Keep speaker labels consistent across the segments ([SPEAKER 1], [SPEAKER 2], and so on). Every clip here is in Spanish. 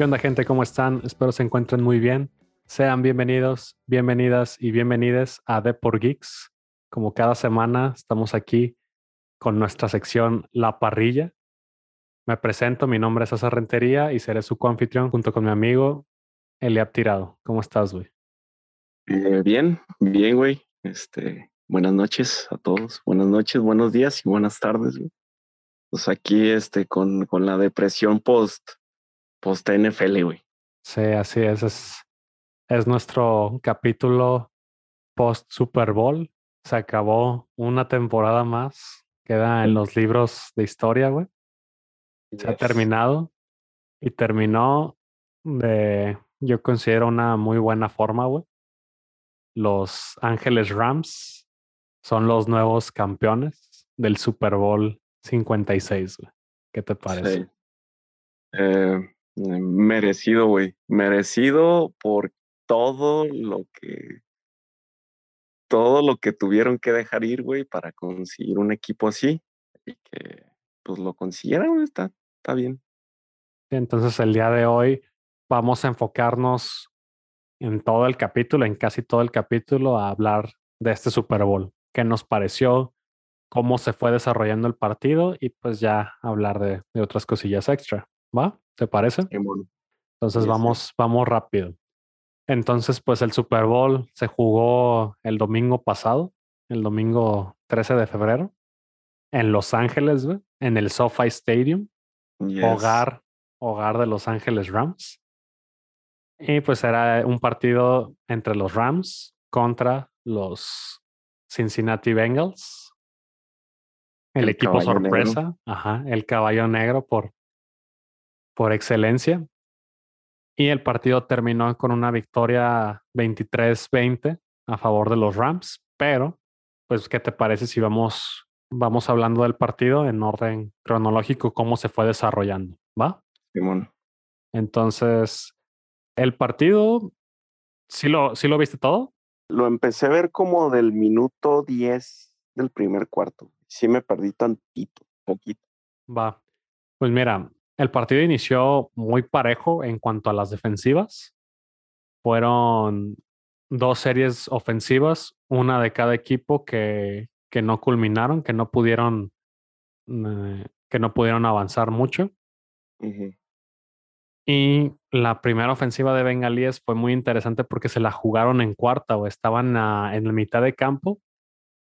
[SPEAKER 1] ¿Qué gente? ¿Cómo están? Espero se encuentren muy bien. Sean bienvenidos, bienvenidas y bienvenides a Deport Geeks. Como cada semana estamos aquí con nuestra sección La Parrilla. Me presento, mi nombre es César Rentería y seré su coanfitrión junto con mi amigo Eliab Tirado. ¿Cómo estás, güey?
[SPEAKER 2] Eh, bien, bien, güey. Este, buenas noches a todos. Buenas noches, buenos días y buenas tardes, güey. Pues aquí, este, con, con la depresión post, post NFL, güey.
[SPEAKER 1] Sí, así es. Es, es nuestro capítulo post Super Bowl. Se acabó una temporada más. Queda en los libros de historia, güey. Se ha terminado y terminó de, yo considero una muy buena forma, güey. Los Ángeles Rams son los nuevos campeones del Super Bowl 56, güey. ¿Qué te parece?
[SPEAKER 2] Sí. Eh, merecido, güey. Merecido por todo lo que todo lo que tuvieron que dejar ir, güey, para conseguir un equipo así y que pues lo consiguieran, está, está bien.
[SPEAKER 1] Entonces el día de hoy vamos a enfocarnos en todo el capítulo, en casi todo el capítulo, a hablar de este Super Bowl. ¿Qué nos pareció? ¿Cómo se fue desarrollando el partido? Y pues ya hablar de, de otras cosillas extra. ¿Va? ¿Te parece?
[SPEAKER 2] Simón.
[SPEAKER 1] Entonces
[SPEAKER 2] Sí, sí.
[SPEAKER 1] vamos, vamos rápido. Entonces, pues el Super Bowl se jugó el domingo pasado, el domingo 13 de febrero, en Los Ángeles, en el SoFi Stadium
[SPEAKER 2] Yes.
[SPEAKER 1] hogar, hogar de Los Ángeles Rams. Y pues era un partido entre los Rams contra los Cincinnati Bengals. El,
[SPEAKER 2] El
[SPEAKER 1] equipo
[SPEAKER 2] negro.
[SPEAKER 1] sorpresa, ajá, el caballo negro por, por excelencia. Y el partido terminó con una victoria 23-20 a favor de los Rams. Pero, pues, ¿qué te parece si vamos, vamos hablando del partido en orden cronológico, cómo se fue desarrollando? ¿Va?
[SPEAKER 2] Simón.
[SPEAKER 1] Entonces, el partido, ¿sí lo, sí lo viste todo?
[SPEAKER 2] Lo empecé a ver como del minuto 10 del primer cuarto. Sí me perdí tantito, poquito.
[SPEAKER 1] Va. Pues mira, el partido inició muy parejo en cuanto a las defensivas. Fueron dos series ofensivas, una de cada equipo que, que no culminaron, que no pudieron, eh, que no pudieron avanzar mucho. Y la primera ofensiva de Bengalíes fue muy interesante porque se la jugaron en cuarta o estaban a- en la mitad de campo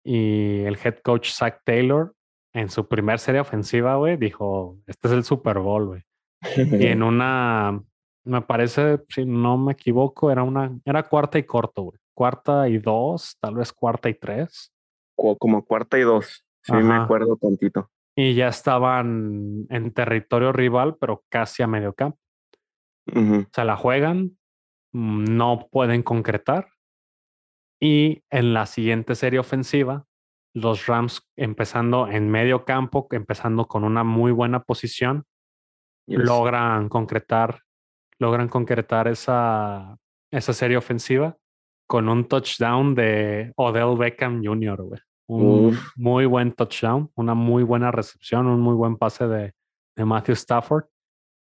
[SPEAKER 1] y el head coach Zach Taylor en su primer serie ofensiva, güey, dijo, este es el Super Bowl, güey. Y en una, me parece, si no me equivoco, era una, era cuarta y corto, güey. Cuarta y dos, tal vez cuarta y tres.
[SPEAKER 2] Como cuarta y dos. Sí me acuerdo tantito.
[SPEAKER 1] Y ya estaban en territorio rival, pero casi a medio campo. Se la juegan, mm, no pueden concretar. Y en la siguiente serie ofensiva, los Rams empezando en medio campo, empezando con una muy buena posición,
[SPEAKER 2] Yes.
[SPEAKER 1] logran concretar, logran concretar esa, esa serie ofensiva con un touchdown de Odell Beckham Jr., güey. Un
[SPEAKER 2] Uf.
[SPEAKER 1] muy buen touchdown, una muy buena recepción, un muy buen pase de, de Matthew Stafford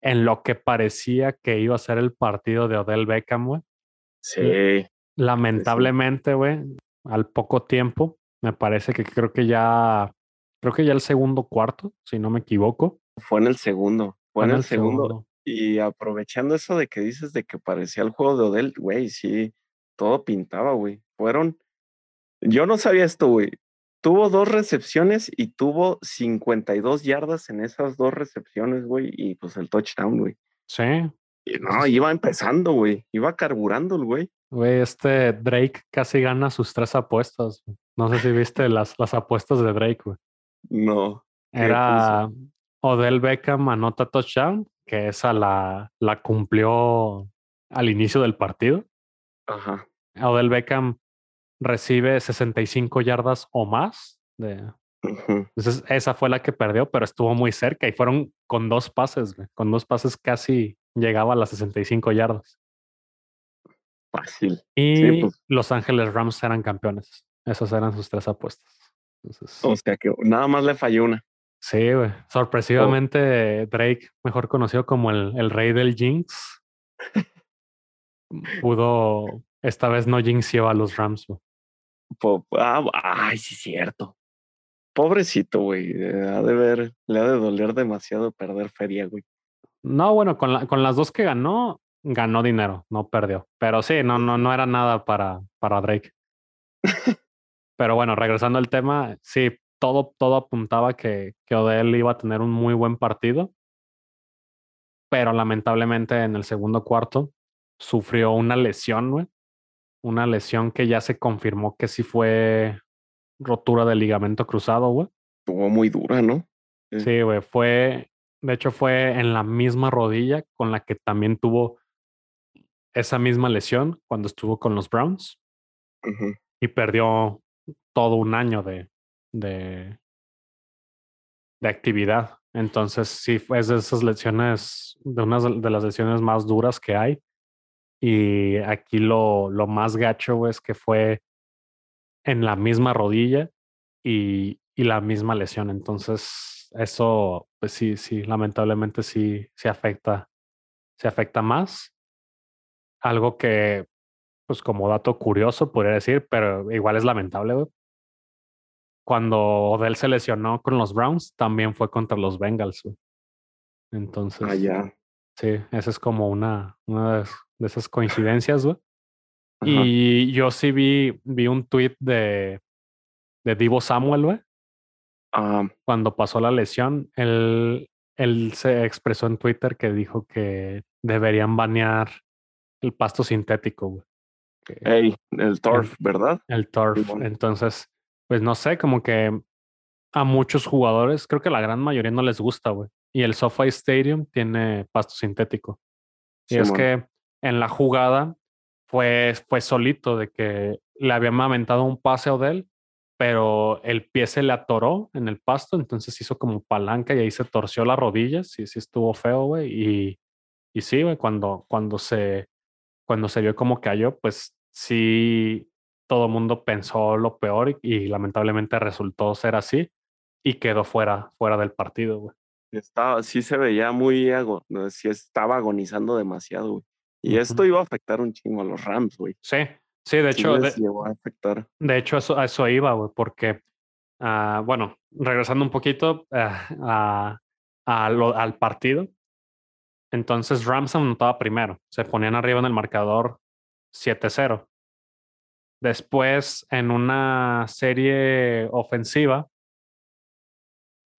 [SPEAKER 1] en lo que parecía que iba a ser el partido de Odell Beckham, güey.
[SPEAKER 2] Sí.
[SPEAKER 1] Lamentablemente, güey, al poco tiempo, me parece que creo que ya, creo que ya el segundo cuarto, si no me equivoco.
[SPEAKER 2] Fue en el segundo. Fue en
[SPEAKER 1] en
[SPEAKER 2] el segundo. Y aprovechando eso de que dices de que parecía el juego de Odell, güey, sí, todo pintaba, güey. Fueron. Yo no sabía esto, güey. Tuvo dos recepciones y tuvo 52 yardas en esas dos recepciones, güey. Y pues el touchdown, güey.
[SPEAKER 1] Sí,
[SPEAKER 2] Y no, iba empezando, güey. Iba carburando el güey.
[SPEAKER 1] güey, este Drake casi gana sus tres apuestas. güey. No sé si viste las, las apuestas de Drake, güey.
[SPEAKER 2] No. ¿Qué
[SPEAKER 1] Era Odell Beckham anota touchdown, que esa la, la cumplió al inicio del partido.
[SPEAKER 2] Ajá.
[SPEAKER 1] Odell Beckham recibe 65 yardas o más. De... Entonces, esa fue la que perdió, pero estuvo muy cerca y fueron con dos pases, güey. Con dos pases casi llegaba a las 65 yardas.
[SPEAKER 2] Fácil.
[SPEAKER 1] Y
[SPEAKER 2] pues.
[SPEAKER 1] Los Ángeles Rams eran campeones. Esas eran sus tres apuestas. Entonces,
[SPEAKER 2] O sea que nada más le falló una.
[SPEAKER 1] Sí, güey. Sorpresivamente, Drake, mejor conocido como el, el rey del Jinx, pudo, esta vez no jinxió a los Rams, güey.
[SPEAKER 2] ah, ay, sí, cierto. Pobrecito, güey. Ha de ver, le ha de doler demasiado perder feria, güey.
[SPEAKER 1] No, bueno, con, la, con las dos que ganó, ganó dinero, no perdió. Pero sí, no, no, no era nada para, para Drake. Pero bueno, regresando al tema, sí, todo, todo apuntaba que, que Odell iba a tener un muy buen partido. Pero lamentablemente en el segundo cuarto sufrió una lesión, güey. Una lesión que ya se confirmó que sí fue rotura del ligamento cruzado, güey.
[SPEAKER 2] Estuvo muy dura, ¿no?
[SPEAKER 1] Sí, güey. Fue, de hecho, fue en la misma rodilla con la que también tuvo esa misma lesión cuando estuvo con los Browns. Y perdió todo un año de, de, de actividad. Entonces, sí, es de esas lesiones, de unas de las lesiones más duras que hay. Y aquí lo, lo más gacho es que fue en la misma rodilla y, y, la misma lesión. Entonces, eso, pues sí, sí, lamentablemente sí, se afecta, se afecta más. Algo que, pues como dato curioso, podría decir, pero igual es lamentable, Cuando Odell se lesionó con los Browns, también fue contra los Bengals, ah, Entonces,
[SPEAKER 2] ah, ya.
[SPEAKER 1] sí, esa es como una, una de esas coincidencias, güey. Y yo sí vi, vi un tweet de, de Divo Samuel, güey.
[SPEAKER 2] Ah.
[SPEAKER 1] Cuando pasó la lesión, él, él se expresó en Twitter que dijo que deberían banear el pasto sintético, güey.
[SPEAKER 2] Ey, el turf, ¿verdad?
[SPEAKER 1] El turf. Entonces, pues no sé, como que a muchos jugadores, creo que la gran mayoría no les gusta, güey. Y el SoFi Stadium tiene pasto sintético. Y es que en la jugada fue, fue solito de que le había aventado un pase a Odell, pero el pie se le atoró en el pasto, entonces hizo como palanca y ahí se torció las rodillas y sí estuvo feo, güey. Y, y sí, güey, cuando, cuando, se, cuando se vio cómo cayó, pues sí, todo el mundo pensó lo peor y, lamentablemente resultó ser así y quedó fuera, fuera del partido, güey.
[SPEAKER 2] Estaba, sí se veía muy, sí estaba agonizando demasiado, güey. Y esto iba a afectar un chingo a los Rams, güey.
[SPEAKER 1] Sí, sí, de hecho.
[SPEAKER 2] de, a afectar.
[SPEAKER 1] De hecho, eso, a eso iba, güey, porque, uh, bueno, regresando un poquito uh, al partido. Entonces Rams anotaba primero. Se ponían arriba en el marcador 7-0. Después, en una serie ofensiva,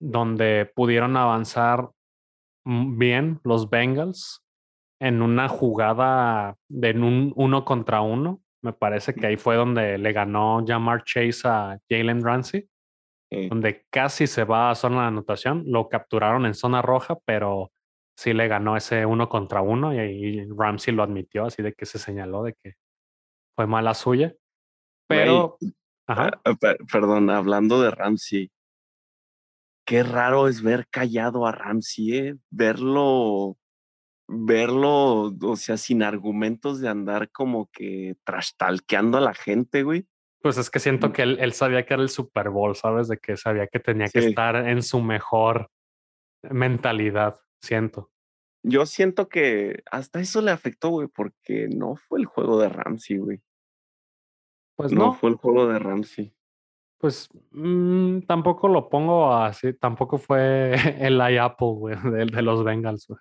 [SPEAKER 1] donde pudieron avanzar bien los Bengals, en una jugada de un uno contra uno. Me parece que ahí fue donde le ganó Jamar Chase a Jalen Ramsey, donde casi se va a zona de anotación. Lo capturaron en zona roja, pero sí le ganó ese uno contra uno y ahí Ramsey lo admitió, así de que se señaló de que fue mala suya. Pero,
[SPEAKER 2] ah, perdón, hablando de Ramsey, qué raro es ver callado a Ramsey, ¿eh? verlo verlo, o sea, sin argumentos de andar como que trastalqueando a la gente, güey.
[SPEAKER 1] Pues es que siento mm. que él, él, sabía que era el Super Bowl, ¿sabes? De que sabía que tenía que estar en su mejor mentalidad, siento.
[SPEAKER 2] Yo siento que hasta eso le afectó, güey, porque no fue el juego de Ramsey, güey.
[SPEAKER 1] Pues no.
[SPEAKER 2] No fue el juego de Ramsey.
[SPEAKER 1] Pues mmm, tampoco lo pongo así, tampoco fue el Apple, güey, de, de los Bengals, güey.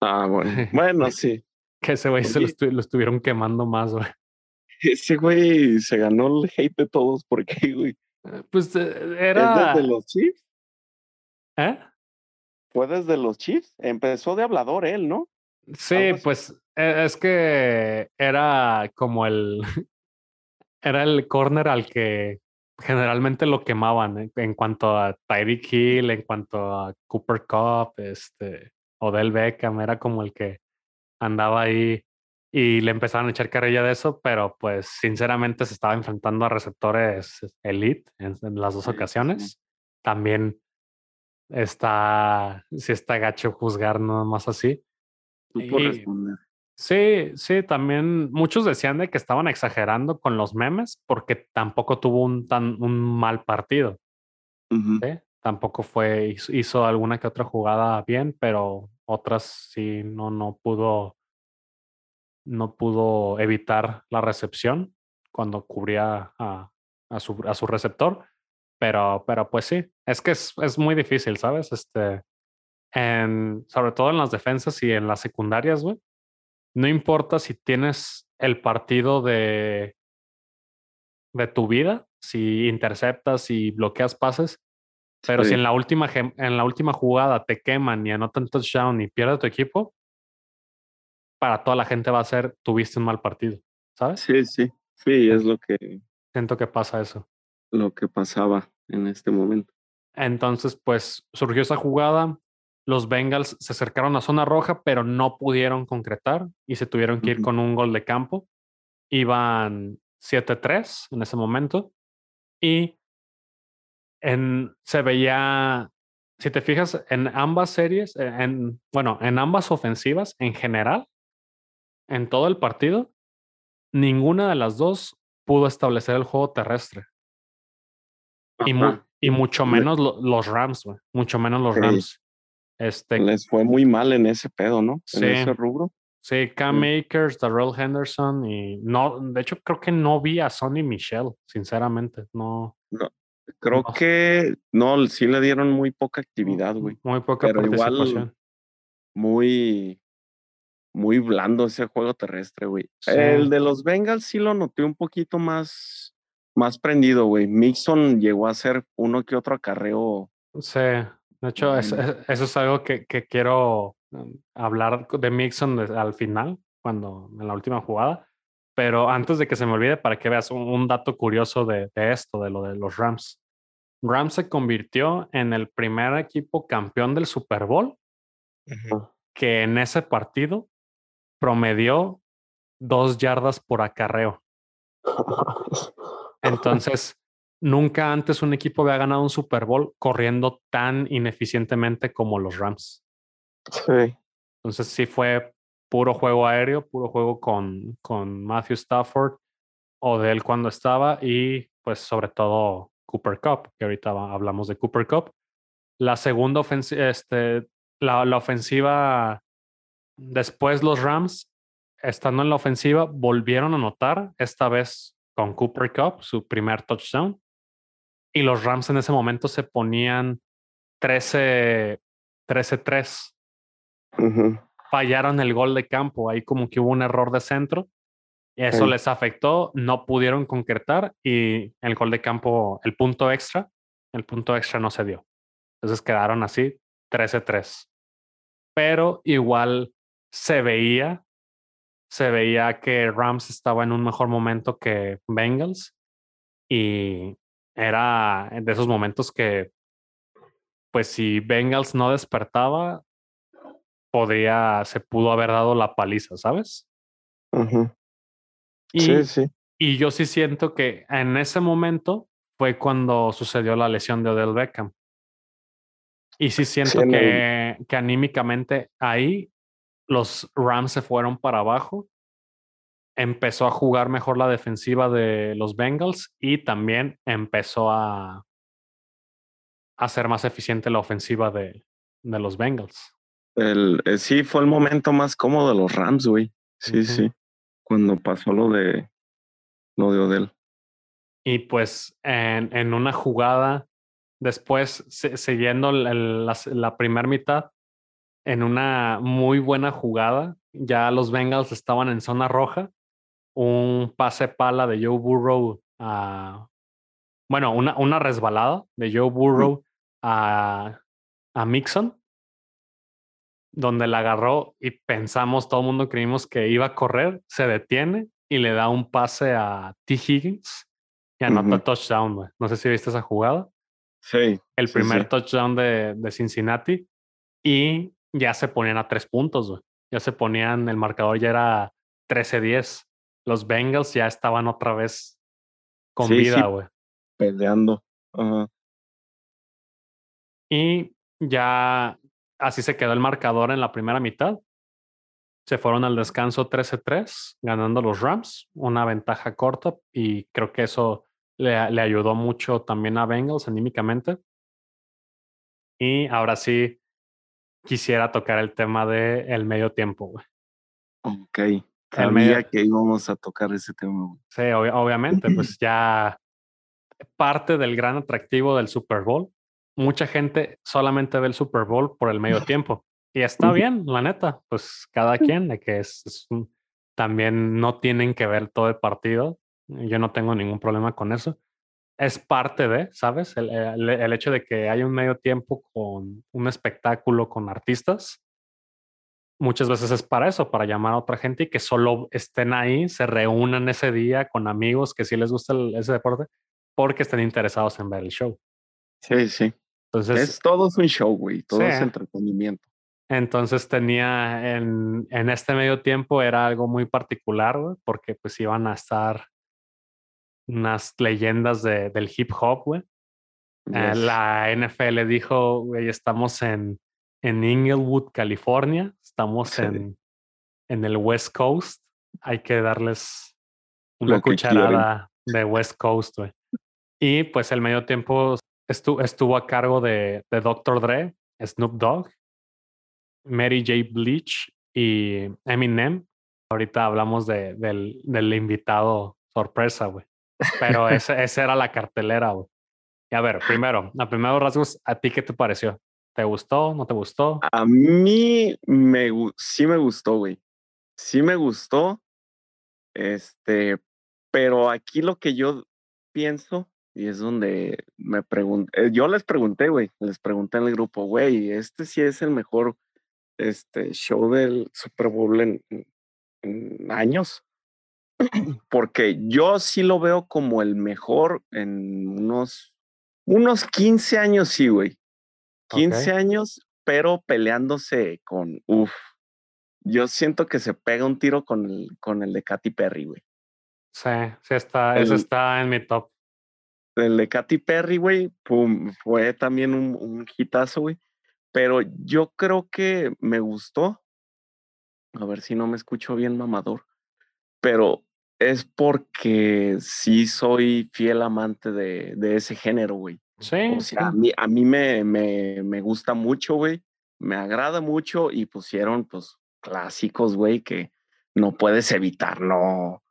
[SPEAKER 2] Ah, bueno. Bueno, sí.
[SPEAKER 1] que ese güey se lo, estuvieron quemando más, güey.
[SPEAKER 2] Ese güey se ganó el hate de todos. ¿Por qué, güey?
[SPEAKER 1] Eh, pues eh, era.
[SPEAKER 2] ¿Es desde los Chiefs?
[SPEAKER 1] ¿Eh?
[SPEAKER 2] Fue desde los Chiefs. Empezó de hablador él, ¿no?
[SPEAKER 1] Sí, pues e, es que era como el. era el corner al que generalmente lo quemaban ¿eh? en cuanto a Tyreek Hill, en cuanto a Cooper Cup, este. Odell Beckham era como el que andaba ahí y le empezaron a echar carrilla de eso, pero pues sinceramente se estaba enfrentando a receptores elite en, las dos ocasiones. También está, si está gacho juzgar nada más así. Sí, sí, también muchos decían de que estaban exagerando con los memes porque tampoco tuvo un tan un mal partido. tampoco fue, hizo alguna que otra jugada bien, pero otras sí no, no pudo, no pudo evitar la recepción cuando cubría a, a, su, a su receptor. Pero, pero pues sí, es que es, es muy difícil, ¿sabes? Este, en, sobre todo en las defensas y en las secundarias, güey. No importa si tienes el partido de, de tu vida, si interceptas y bloqueas pases, pero si en la, última, en la última jugada te queman y anotan touchdown y pierde tu equipo, para toda la gente va a ser tuviste un mal partido, ¿sabes?
[SPEAKER 2] Sí, sí, sí, es lo que...
[SPEAKER 1] Siento que pasa eso.
[SPEAKER 2] Lo que pasaba en este momento.
[SPEAKER 1] Entonces, pues surgió esa jugada, los Bengals se acercaron a zona roja, pero no pudieron concretar y se tuvieron que ir con un gol de campo. Iban 7-3 en ese momento y en, se veía, si te fijas, en ambas series, eh, en, bueno, en ambas ofensivas en general, en todo el partido, ninguna de las dos pudo establecer el juego terrestre. Y, y, mucho menos los Rams. Mucho menos los Rams. Este,
[SPEAKER 2] Les fue muy mal en ese pedo, ¿no? En ese rubro.
[SPEAKER 1] Sí, Cam Makers, Darrell Henderson y no, de hecho creo que no vi a Sonny Michelle, sinceramente, no.
[SPEAKER 2] No, creo que no, sí le dieron muy poca actividad, güey.
[SPEAKER 1] Muy poca Pero participación.
[SPEAKER 2] muy, muy blando ese juego terrestre, güey. El de los Bengals sí lo noté un poquito más, más prendido, güey. Mixon llegó a ser uno que otro acarreo.
[SPEAKER 1] Sí, de hecho, eso, es algo que, que quiero mm, hablar de Mixon al final, cuando en la última jugada. Pero antes de que se me olvide, para que veas un, dato curioso de, esto, de lo de los Rams. Rams se convirtió en el primer equipo campeón del Super Bowl que en ese partido promedió dos yardas por acarreo. Entonces, nunca antes un equipo había ganado un Super Bowl corriendo tan ineficientemente como los Rams.
[SPEAKER 2] Sí.
[SPEAKER 1] Entonces sí fue puro juego aéreo, puro juego con, con Matthew Stafford o de él cuando estaba y pues sobre todo Cooper Cup, que ahorita hablamos de Cooper Cup. La segunda ofensiva, este, la, la ofensiva, después los Rams, estando en la ofensiva, volvieron a anotar, esta vez con Cooper Cup, su primer touchdown y los Rams en ese momento se ponían 13-3. Fallaron el gol de campo, ahí como que hubo un error de centro. Y eso les afectó, no pudieron concretar y el gol de campo, el punto extra, el punto extra no se dio. Entonces quedaron así 13-3. Pero igual se veía, se veía que Rams estaba en un mejor momento que Bengals y era de esos momentos que, pues si Bengals no despertaba, podría, se pudo haber dado la paliza, ¿sabes? y,
[SPEAKER 2] sí, sí.
[SPEAKER 1] Y yo sí siento que en ese momento fue cuando sucedió la lesión de Odell Beckham. Y sí siento que, que anímicamente ahí los Rams se fueron para abajo empezó a jugar mejor la defensiva de los Bengals y también empezó a, a ser más eficiente la ofensiva de, de los Bengals.
[SPEAKER 2] El, eh, sí, fue el momento más cómodo de los Rams, güey. Sí, sí. Cuando pasó lo de lo de Odell.
[SPEAKER 1] Y pues en, en una jugada, después, siguiendo la, la primera mitad, en una muy buena jugada, ya los Bengals estaban en zona roja un pase pala de Joe Burrow a. Bueno, una, una resbalada de Joe Burrow a, a Mixon, donde la agarró y pensamos, todo el mundo creímos que iba a correr, se detiene y le da un pase a T. Higgins y anota touchdown. No sé si viste esa jugada.
[SPEAKER 2] Sí.
[SPEAKER 1] El primer touchdown de, de, Cincinnati y ya se ponían a tres puntos. Ya se ponían, el marcador ya era 13-10 los Bengals ya estaban otra vez con vida, güey.
[SPEAKER 2] peleando.
[SPEAKER 1] Y ya así se quedó el marcador en la primera mitad. Se fueron al descanso 13-3, ganando los Rams, una ventaja corta, y creo que eso le, le ayudó mucho también a Bengals anímicamente. Y ahora sí quisiera tocar el tema del el medio tiempo, güey.
[SPEAKER 2] Ok. El medio... que íbamos a tocar ese tema.
[SPEAKER 1] Sí, obviamente, pues ya parte del gran atractivo del Super Bowl. Mucha gente solamente ve el Super Bowl por el medio tiempo. Y está bien, la neta, pues cada quien, de que es, también no tienen que ver todo el partido. Yo no tengo ningún problema con eso. Es parte de, ¿sabes? El, el hecho de que haya un medio tiempo con un espectáculo con artistas, muchas veces es para eso, para llamar a otra gente y que solo estén ahí, se reúnan ese día con amigos que sí les gusta ese deporte, porque estén interesados en ver el show.
[SPEAKER 2] Sí, sí. Entonces, es todo un show, güey, todo es entretenimiento.
[SPEAKER 1] Entonces tenía en, en, este medio tiempo era algo muy particular, güey, porque pues iban a estar unas leyendas de, del hip hop, güey. Eh, la NFL dijo, güey, estamos en, en Inglewood, California, estamos en, en el West Coast, hay que darles una cucharada de West Coast, güey. Y pues el medio tiempo estuvo, estuvo a cargo de, de Dr. Dre, Snoop Dogg, Mary J. Bleach y Eminem. Ahorita hablamos de, del, del invitado sorpresa, güey. Pero esa, esa era la cartelera, güey. Y a ver, primero, a primeros rasgos, ¿a ti qué te pareció? ¿Te gustó? ¿No te gustó?
[SPEAKER 2] A mí me, sí me gustó, güey. Sí me gustó. Este, pero aquí lo que yo pienso, y es donde me pregunté, eh, yo les pregunté, güey, les pregunté en el grupo, güey, este sí es el mejor este, show del Super Bowl en, años. Porque yo sí lo veo como el mejor en unos, unos 15 años, sí, güey. 15 años, pero peleándose con, uff. Yo siento que se pega un tiro con el, con el de Katy Perry, güey.
[SPEAKER 1] Sí, sí está, eso está en mi top.
[SPEAKER 2] El de Katy Perry, güey, pum, fue también un, un hitazo, güey. Pero yo creo que me gustó. A ver si no me escucho bien mamador. Pero es porque sí soy fiel amante de, de ese género, güey.
[SPEAKER 1] Sí.
[SPEAKER 2] O sea, a mí, a mí me, me, me gusta mucho, güey. Me agrada mucho y pusieron, pues, clásicos, güey, que no puedes evitar no,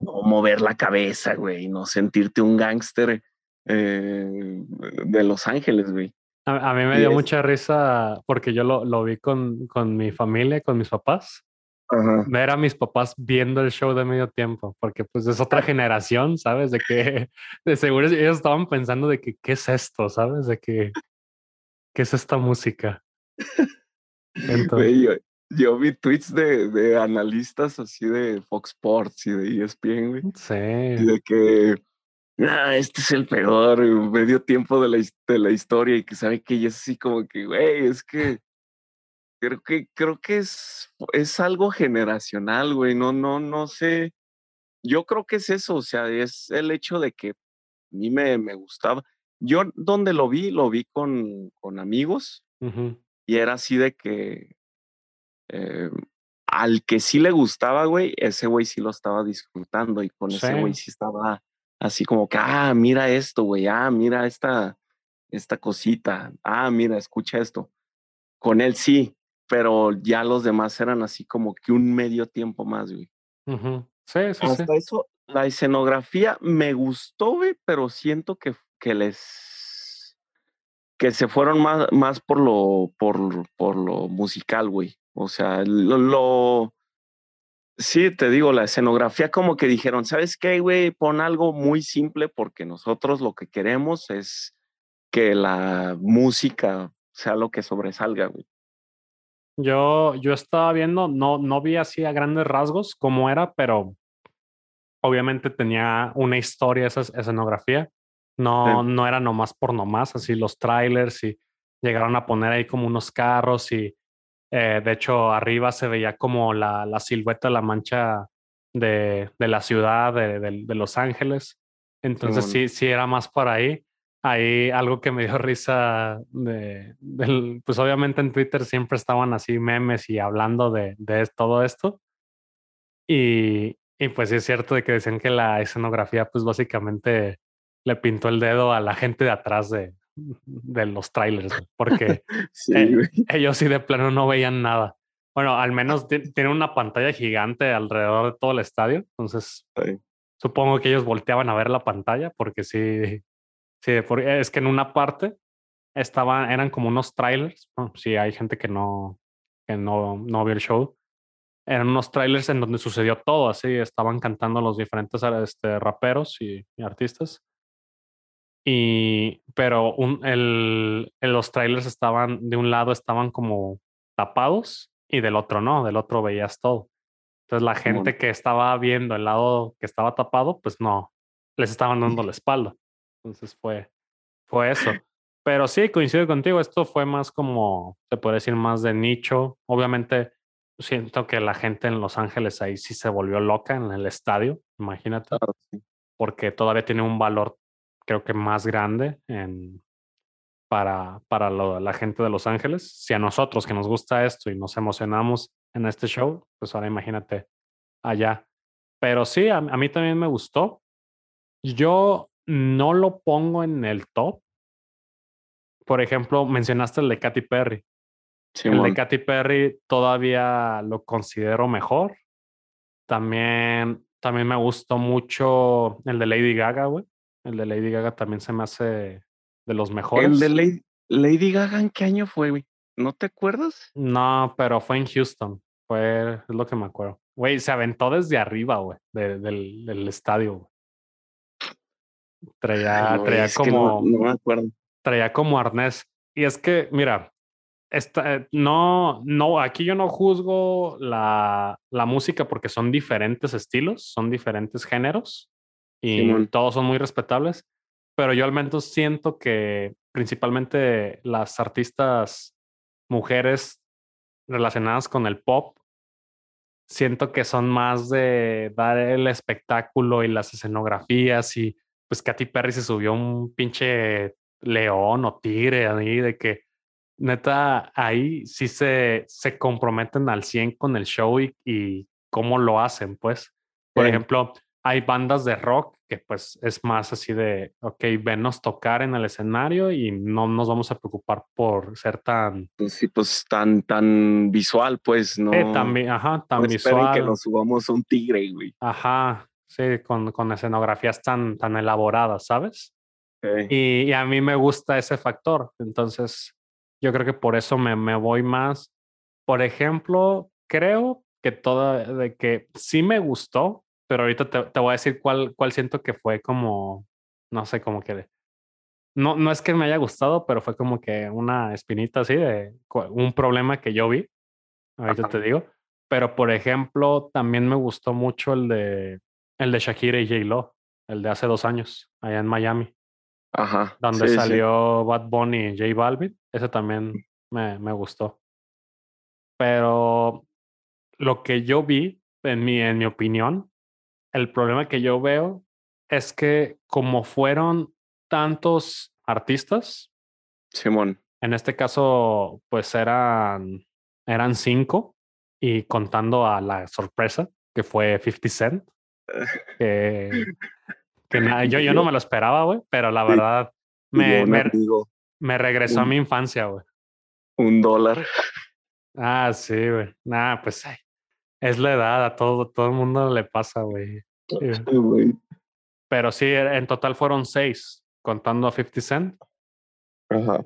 [SPEAKER 2] no mover la cabeza, güey, no sentirte un gángster eh, de Los Ángeles, güey.
[SPEAKER 1] A, mí me dio mucha risa porque yo lo, lo vi con, con, mi familia, con mis papás. Ver a mis papás viendo el show de medio tiempo, porque pues es otra generación, ¿sabes? De que de seguro ellos estaban pensando de que, ¿qué es esto? ¿Sabes? De que, ¿qué es esta música?
[SPEAKER 2] Entonces, yo, vi tweets de, de, analistas así de Fox Sports y de ESPN, güey.
[SPEAKER 1] Sí.
[SPEAKER 2] Y de que ah, este es el peor medio tiempo de la, de la historia y que sabe que ella es así como que, güey, es que creo que, creo que es, es algo generacional, güey, no, no, no sé. Yo creo que es eso, o sea, es el hecho de que a mí me, me gustaba. Yo donde lo vi, lo vi con, con amigos y era así de que eh, al que sí le gustaba, güey, ese güey sí lo estaba disfrutando y con ese güey sí estaba así como que, ah, mira esto, güey, ah, mira esta, esta cosita, ah, mira, escucha esto. Con él sí, pero ya los demás eran así como que un medio tiempo más, güey.
[SPEAKER 1] Sí, sí,
[SPEAKER 2] Hasta eso, la escenografía me gustó, güey, pero siento que, que les que se fueron más, más por lo por, por lo musical, güey. O sea, lo, Sí, te digo, la escenografía como que dijeron, ¿sabes qué, güey? Pon algo muy simple porque nosotros lo que queremos es que la música sea lo que sobresalga, güey.
[SPEAKER 1] Yo, yo estaba viendo, no, no vi así a grandes rasgos cómo era, pero obviamente tenía una historia esa escenografía. No, no era nomás por nomás, así los trailers y llegaron a poner ahí como unos carros y eh, de hecho, arriba se veía como la, la silueta, la mancha de, de la ciudad de, de, Los Ángeles. Entonces sí, sí, era más por ahí. Ahí algo que me dio risa de, pues obviamente en Twitter siempre estaban así memes y hablando de, de todo esto. Y, y pues es cierto de que decían que la escenografía pues básicamente le pintó el dedo a la gente de atrás de, de los trailers, porque
[SPEAKER 2] Sí,
[SPEAKER 1] Eh,
[SPEAKER 2] güey.
[SPEAKER 1] ellos sí de plano no veían nada. Bueno, al menos ti- tienen una pantalla gigante alrededor de todo el estadio, entonces
[SPEAKER 2] Sí.
[SPEAKER 1] supongo que ellos volteaban a ver la pantalla porque sí, sí, por- es que en una parte estaban, eran como unos trailers, ¿no? sí, hay gente que no, que no, no vio el show, eran unos trailers en donde sucedió todo, así, estaban cantando los diferentes este, raperos y, y artistas. Y, pero un, el, los trailers estaban, de un lado estaban como tapados y del otro no, del otro veías todo. Entonces la gente que estaba viendo el lado que estaba tapado, pues no, les estaban dando la espalda. Entonces fue, fue eso. Pero sí, coincido contigo, esto fue más como, se puede decir, más de nicho. Obviamente siento que la gente en Los Ángeles ahí sí se volvió loca en el estadio, imagínate
[SPEAKER 2] Claro, sí.
[SPEAKER 1] porque todavía tiene un valor, creo que más grande en, para, para lo- la gente de Los Ángeles. Si a nosotros que nos gusta esto y nos emocionamos en este show, pues ahora imagínate allá. Pero sí, a, a mí también me gustó. Yo no lo pongo en el top. Por ejemplo, mencionaste el de Katy Perry. El de. Katy Perry todavía lo considero mejor. También, también me gustó mucho el de Lady Gaga, güey. El de Lady Gaga también se me hace de los mejores.
[SPEAKER 2] El de Lady, Lady Gaga, ¿en qué año fue, güey? ¿No te acuerdas?
[SPEAKER 1] No, pero fue en Houston. Fue, es lo que me acuerdo. Güey, se aventó desde arriba, güey, de- del, del estadio, güey. Traía,
[SPEAKER 2] güey,
[SPEAKER 1] traía
[SPEAKER 2] no,
[SPEAKER 1] como,
[SPEAKER 2] no me acuerdo.
[SPEAKER 1] traía como arnés. Y es que, mira, esta, eh, no, no, aquí yo no juzgo la, la música porque son diferentes estilos, son diferentes géneros y todos son muy respetables, pero yo al menos siento que principalmente las artistas mujeres relacionadas con el pop, siento que son más de dar el espectáculo y las escenografías y pues Katy Perry se subió un pinche león o tigre ahí de que neta ahí sí se, se comprometen al 100 con el show y, y cómo lo hacen, pues. Por
[SPEAKER 2] Sí.
[SPEAKER 1] ejemplo, hay bandas de rock que pues es más así de, ok, venos tocar en el escenario y no nos vamos a preocupar por ser tan,
[SPEAKER 2] Pues sí, pues tan, tan visual, pues, no.
[SPEAKER 1] eh, vi- ajá, tan
[SPEAKER 2] no
[SPEAKER 1] visual.
[SPEAKER 2] que nos subamos un tigre, güey.
[SPEAKER 1] Ajá, sí, con, con escenografías tan, tan elaboradas, ¿sabes?
[SPEAKER 2] Sí.
[SPEAKER 1] Y, y a mí me gusta ese factor. Entonces, yo creo que por eso me, me voy más. Por ejemplo, creo que toda, de que sí me gustó, pero ahorita te, te voy a decir cuál, cuál siento que fue como, no sé, como que, no, no es que me haya gustado, pero fue como que una espinita así de un problema que yo vi. Ahorita
[SPEAKER 2] Ajá.
[SPEAKER 1] te digo. Pero, por ejemplo, también me gustó mucho el de, el de Shakira y J. Lo, el de hace dos años, allá en Miami
[SPEAKER 2] Ajá.
[SPEAKER 1] donde
[SPEAKER 2] sí, sí.
[SPEAKER 1] salió Bad Bunny y J Balvin. Ese también me, me gustó. Pero lo que yo vi, en mi, en mi opinión, el problema que yo veo es que como fueron tantos artistas,
[SPEAKER 2] Simón.
[SPEAKER 1] en este caso, pues eran, eran cinco y contando a la sorpresa que fue 50 Cent, que, yo, yo no me lo esperaba, güey, pero la verdad me, me, regresó a mi infancia, güey.
[SPEAKER 2] un dólar.
[SPEAKER 1] Ah, sí, güey. Nah, pues ay, es la edad, a todo, todo el mundo le pasa, güey. Sí.
[SPEAKER 2] güey.
[SPEAKER 1] Pero sí, en total fueron seis, contando a 50 Cent.
[SPEAKER 2] Ajá.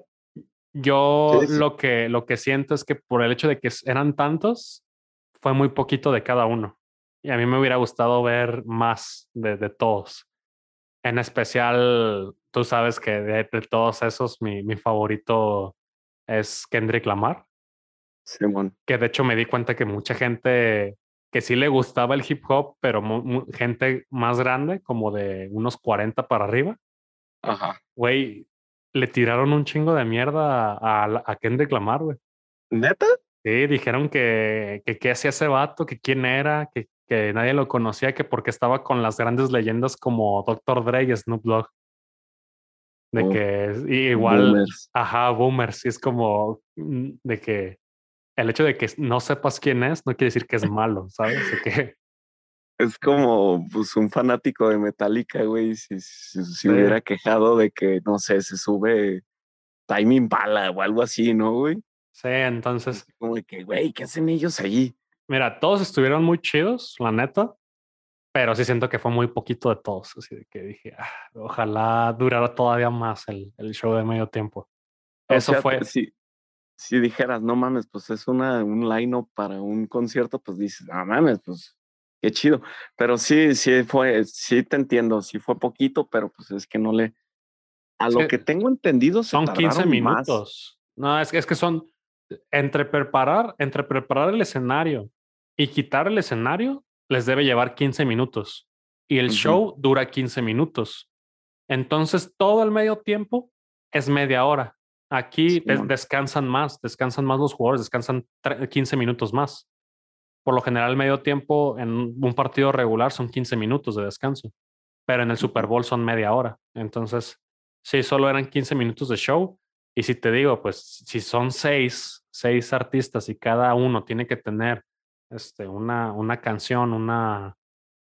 [SPEAKER 1] Yo
[SPEAKER 2] Sí, sí.
[SPEAKER 1] lo que lo que siento es que por el hecho de que eran tantos, fue muy poquito de cada uno. Y a mí me hubiera gustado ver más de, de todos. En especial, tú sabes que de, de todos esos, mi, mi favorito es Kendrick Lamar.
[SPEAKER 2] Simón.
[SPEAKER 1] que de hecho me di cuenta que mucha gente que sí le gustaba el hip hop, pero gente más grande, como de unos 40 para arriba,
[SPEAKER 2] Ajá.
[SPEAKER 1] güey, le tiraron un chingo de mierda a, a, a Kendrick Lamar, güey.
[SPEAKER 2] ¿Neta?
[SPEAKER 1] Sí, dijeron que, que qué hacía ese vato, que quién era, que, que nadie lo conocía, que porque estaba con las grandes leyendas como Dr. Dre y Snoop Dogg. De
[SPEAKER 2] Oh,
[SPEAKER 1] que y igual,
[SPEAKER 2] boomers.
[SPEAKER 1] ajá, boomers, sí es como mm, de que el hecho de que no sepas quién es no quiere decir que es malo, ¿sabes? Que
[SPEAKER 2] Es como pues, un fanático de Metallica, güey. Si, si, si
[SPEAKER 1] Sí.
[SPEAKER 2] hubiera quejado de que, no sé, se sube timing bala o algo así, ¿no, güey?
[SPEAKER 1] Sí, entonces.
[SPEAKER 2] Como de que, güey, ¿qué hacen ellos allí?
[SPEAKER 1] Mira, todos estuvieron muy chidos, la neta, pero sí siento que fue muy poquito de todos. Así que dije, ah, ojalá durara todavía más el, el show de medio tiempo. Eso fue.
[SPEAKER 2] Si, si dijeras, no mames, pues es una, un line-up para un concierto, pues dices, no mames, pues qué chido. Pero sí, sí fue, sí te entiendo, sí fue poquito, pero pues es que no le. A lo que tengo entendido,
[SPEAKER 1] son 15 minutos. No, es que, es que son entre preparar, entre preparar el escenario y quitar el escenario, les debe llevar 15 minutos. Y el show dura 15 minutos. Entonces, todo el medio tiempo es media hora. Aquí descansan más, descansan más los jugadores, descansan 15 minutos más. Por lo general, el medio tiempo en un partido regular son 15 minutos de descanso, pero en el Super Bowl son media hora. Entonces, sí, solo eran 15 minutos de show. Y si te digo, pues si son seis, seis artistas y cada uno tiene que tener este, una, una canción, una,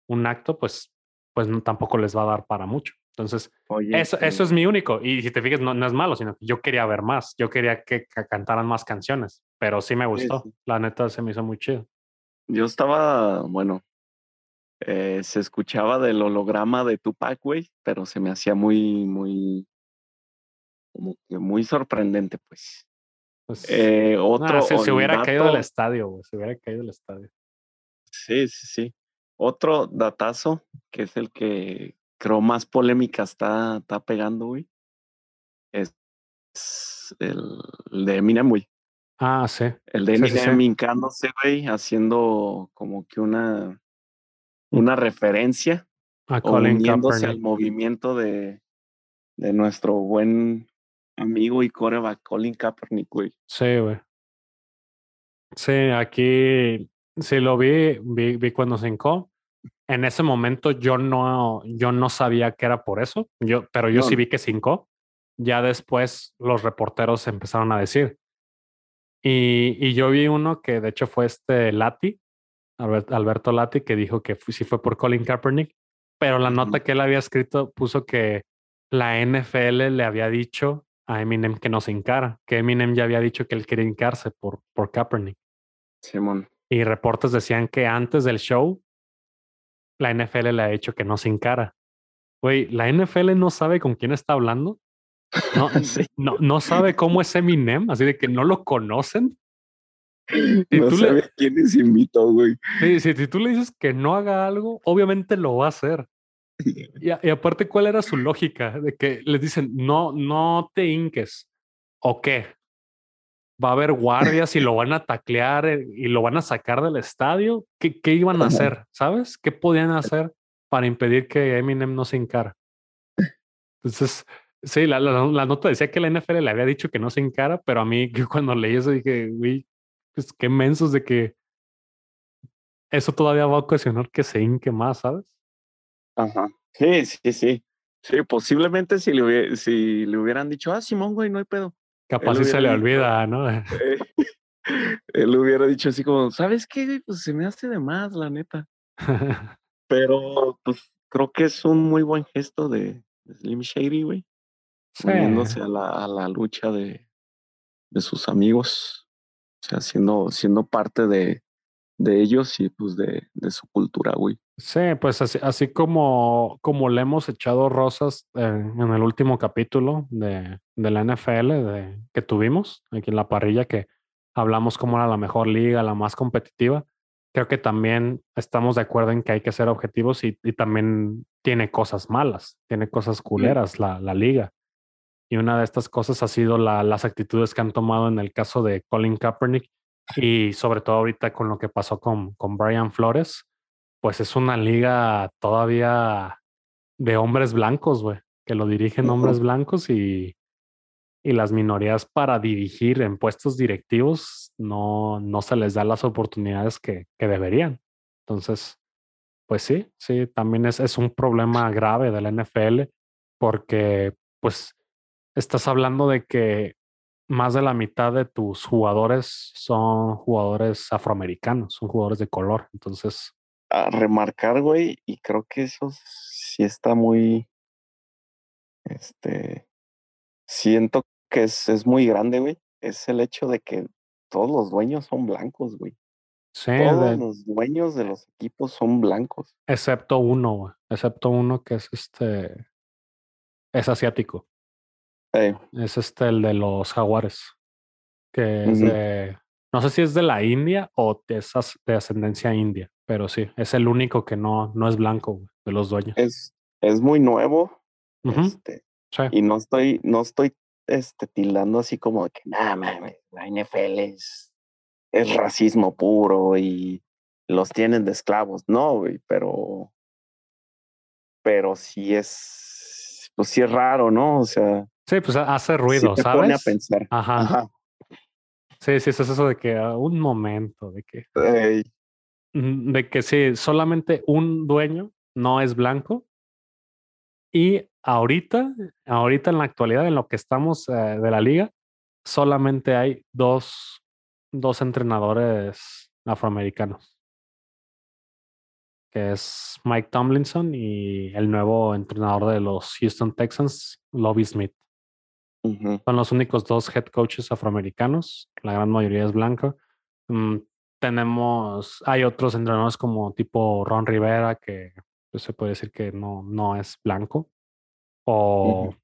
[SPEAKER 1] un acto, pues, pues tampoco les va a dar para mucho. Entonces, eso, eso es mi único. Y si te fijas, no, no, es malo, sino que yo quería ver más. Yo quería que, cantaran más canciones, pero sí me gustó. La neta se me hizo muy chido.
[SPEAKER 2] Yo estaba, bueno, eh, se escuchaba del holograma de Tupac, güey, pero se me hacía muy, muy, como que muy sorprendente, pues.
[SPEAKER 1] Pues eh, otro. se, hubiera caído del estadio, güey, se hubiera caído del estadio.
[SPEAKER 2] Sí, sí, sí. Otro datazo, que es el que creo más polémica está, está pegando, güey. Es el, de Eminem, güey.
[SPEAKER 1] Ah, sí.
[SPEAKER 2] El de Eminem hincándose, güey, haciendo como que una, mm. una referencia. A uniéndose al movimiento de, de nuestro buen amigo y coreback Colin Kaepernick, güey.
[SPEAKER 1] Sí, güey. Sí, aquí sí lo vi, vi, vi cuando se hincó en ese momento yo no, yo no sabía que era por eso, yo, pero yo sí vi que cinco. Ya después los reporteros empezaron a decir. Y, y, yo vi uno que de hecho fue este Lati, Alberto Lati, que dijo que sí fue por Colin Kaepernick, pero la nota que él había escrito puso que la NFL le había dicho a Eminem que no se hincara, que Eminem ya había dicho que él quería hincarse por, por Kaepernick.
[SPEAKER 2] Simón.
[SPEAKER 1] Y reportes decían que antes del show la NFL le ha hecho que no se encara. Güey, la NFL no sabe con quién está hablando. No, no, no, sabe cómo es Eminem, así de que no lo conocen.
[SPEAKER 2] no tú sabe le... quién es invito, güey.
[SPEAKER 1] si, tú le dices que no haga algo, obviamente lo va a hacer. Y, y, aparte, ¿cuál era su lógica? De que les dicen, no, no te hinques. ¿O qué? va a haber guardias y lo van a taclear eh, y lo van a sacar del estadio. ¿Qué, qué iban a hacer? ¿Sabes? ¿Qué podían hacer para impedir que Eminem no se encara? Entonces, sí, la, la, nota decía que la NFL le había dicho que no se encara, pero a mí cuando leí eso dije, güey, pues qué mensos de que eso todavía va a ocasionar que se hinque más, ¿sabes?
[SPEAKER 2] Ajá. Sí, sí, sí. Sí, posiblemente si le, si le hubieran dicho, ah, Simón, güey, no hay pedo
[SPEAKER 1] Capaz si se le olvida, ¿no?
[SPEAKER 2] él hubiera dicho así como, ¿sabes qué? Pues se me hace de más, la neta. Pero, pues, creo que es un muy buen gesto de, Slim Shady, güey. Uniéndose a la, a la lucha de, de sus amigos. O sea, siendo, siendo parte de, de ellos y pues de, de su cultura, güey.
[SPEAKER 1] Sí, pues así, así como, como le hemos echado rosas en el último capítulo de, de la NFL de, que tuvimos aquí en la parrilla, que hablamos cómo era la mejor liga, la más competitiva. Creo que también estamos de acuerdo en que hay que ser objetivos y, y también tiene cosas malas, tiene cosas culeras la, la, liga. Y una de estas cosas ha sido la, las actitudes que han tomado en el caso de Colin Kaepernick y sobre todo ahorita con lo que pasó con, con Brian Flores, pues es una liga todavía de hombres blancos, güey, que lo dirigen hombres blancos y, y las minorías para dirigir en puestos directivos no, no se les da las oportunidades que, que deberían. Entonces, pues sí, sí, también es, es un problema grave de la NFL porque pues estás hablando de que más de la mitad de tus jugadores son jugadores afroamericanos, son jugadores de color. Entonces.
[SPEAKER 2] A remarcar, güey, y creo que eso sí está muy. Este. Siento que es, es muy grande, güey, es el hecho de que todos los dueños son blancos, güey.
[SPEAKER 1] Sí,
[SPEAKER 2] Todos
[SPEAKER 1] de-
[SPEAKER 2] los dueños de los equipos son blancos.
[SPEAKER 1] excepto uno, güey, excepto uno que es este, es asiático. Es este el de los jaguares, que es de, no sé si es de la India o de, esas- de ascendencia india, pero sí, es el único que no, no es blanco güey, de los dueños.
[SPEAKER 2] es, es muy nuevo. Este,
[SPEAKER 1] sí.
[SPEAKER 2] y no estoy, no estoy este, tildando así como de que, nada, mames, la NFL es, es racismo puro y los tienen de esclavos. No, güey, pero, pero sí es, pues sí es raro, ¿no? O sea,
[SPEAKER 1] Sí, pues hace
[SPEAKER 2] sí
[SPEAKER 1] ruido,
[SPEAKER 2] te pone a
[SPEAKER 1] ¿sabes?
[SPEAKER 2] pensar.
[SPEAKER 1] Ajá.
[SPEAKER 2] Ajá.
[SPEAKER 1] Sí, sí, es eso de que ah, un momento, de que, de que sí, solamente un dueño no es blanco. Y ahorita, ahorita en la actualidad, en lo que estamos eh, de la liga, solamente hay dos, dos entrenadores afroamericanos. Que es Mike Tomlinson y el nuevo entrenador de los Houston Texans, Lobby Smith. Son los únicos dos head coaches afroamericanos. La gran mayoría es blanco. Mm, tenemos, hay otros entrenadores como tipo Ron Rivera, que pues, se puede decir que no, no es blanco. O,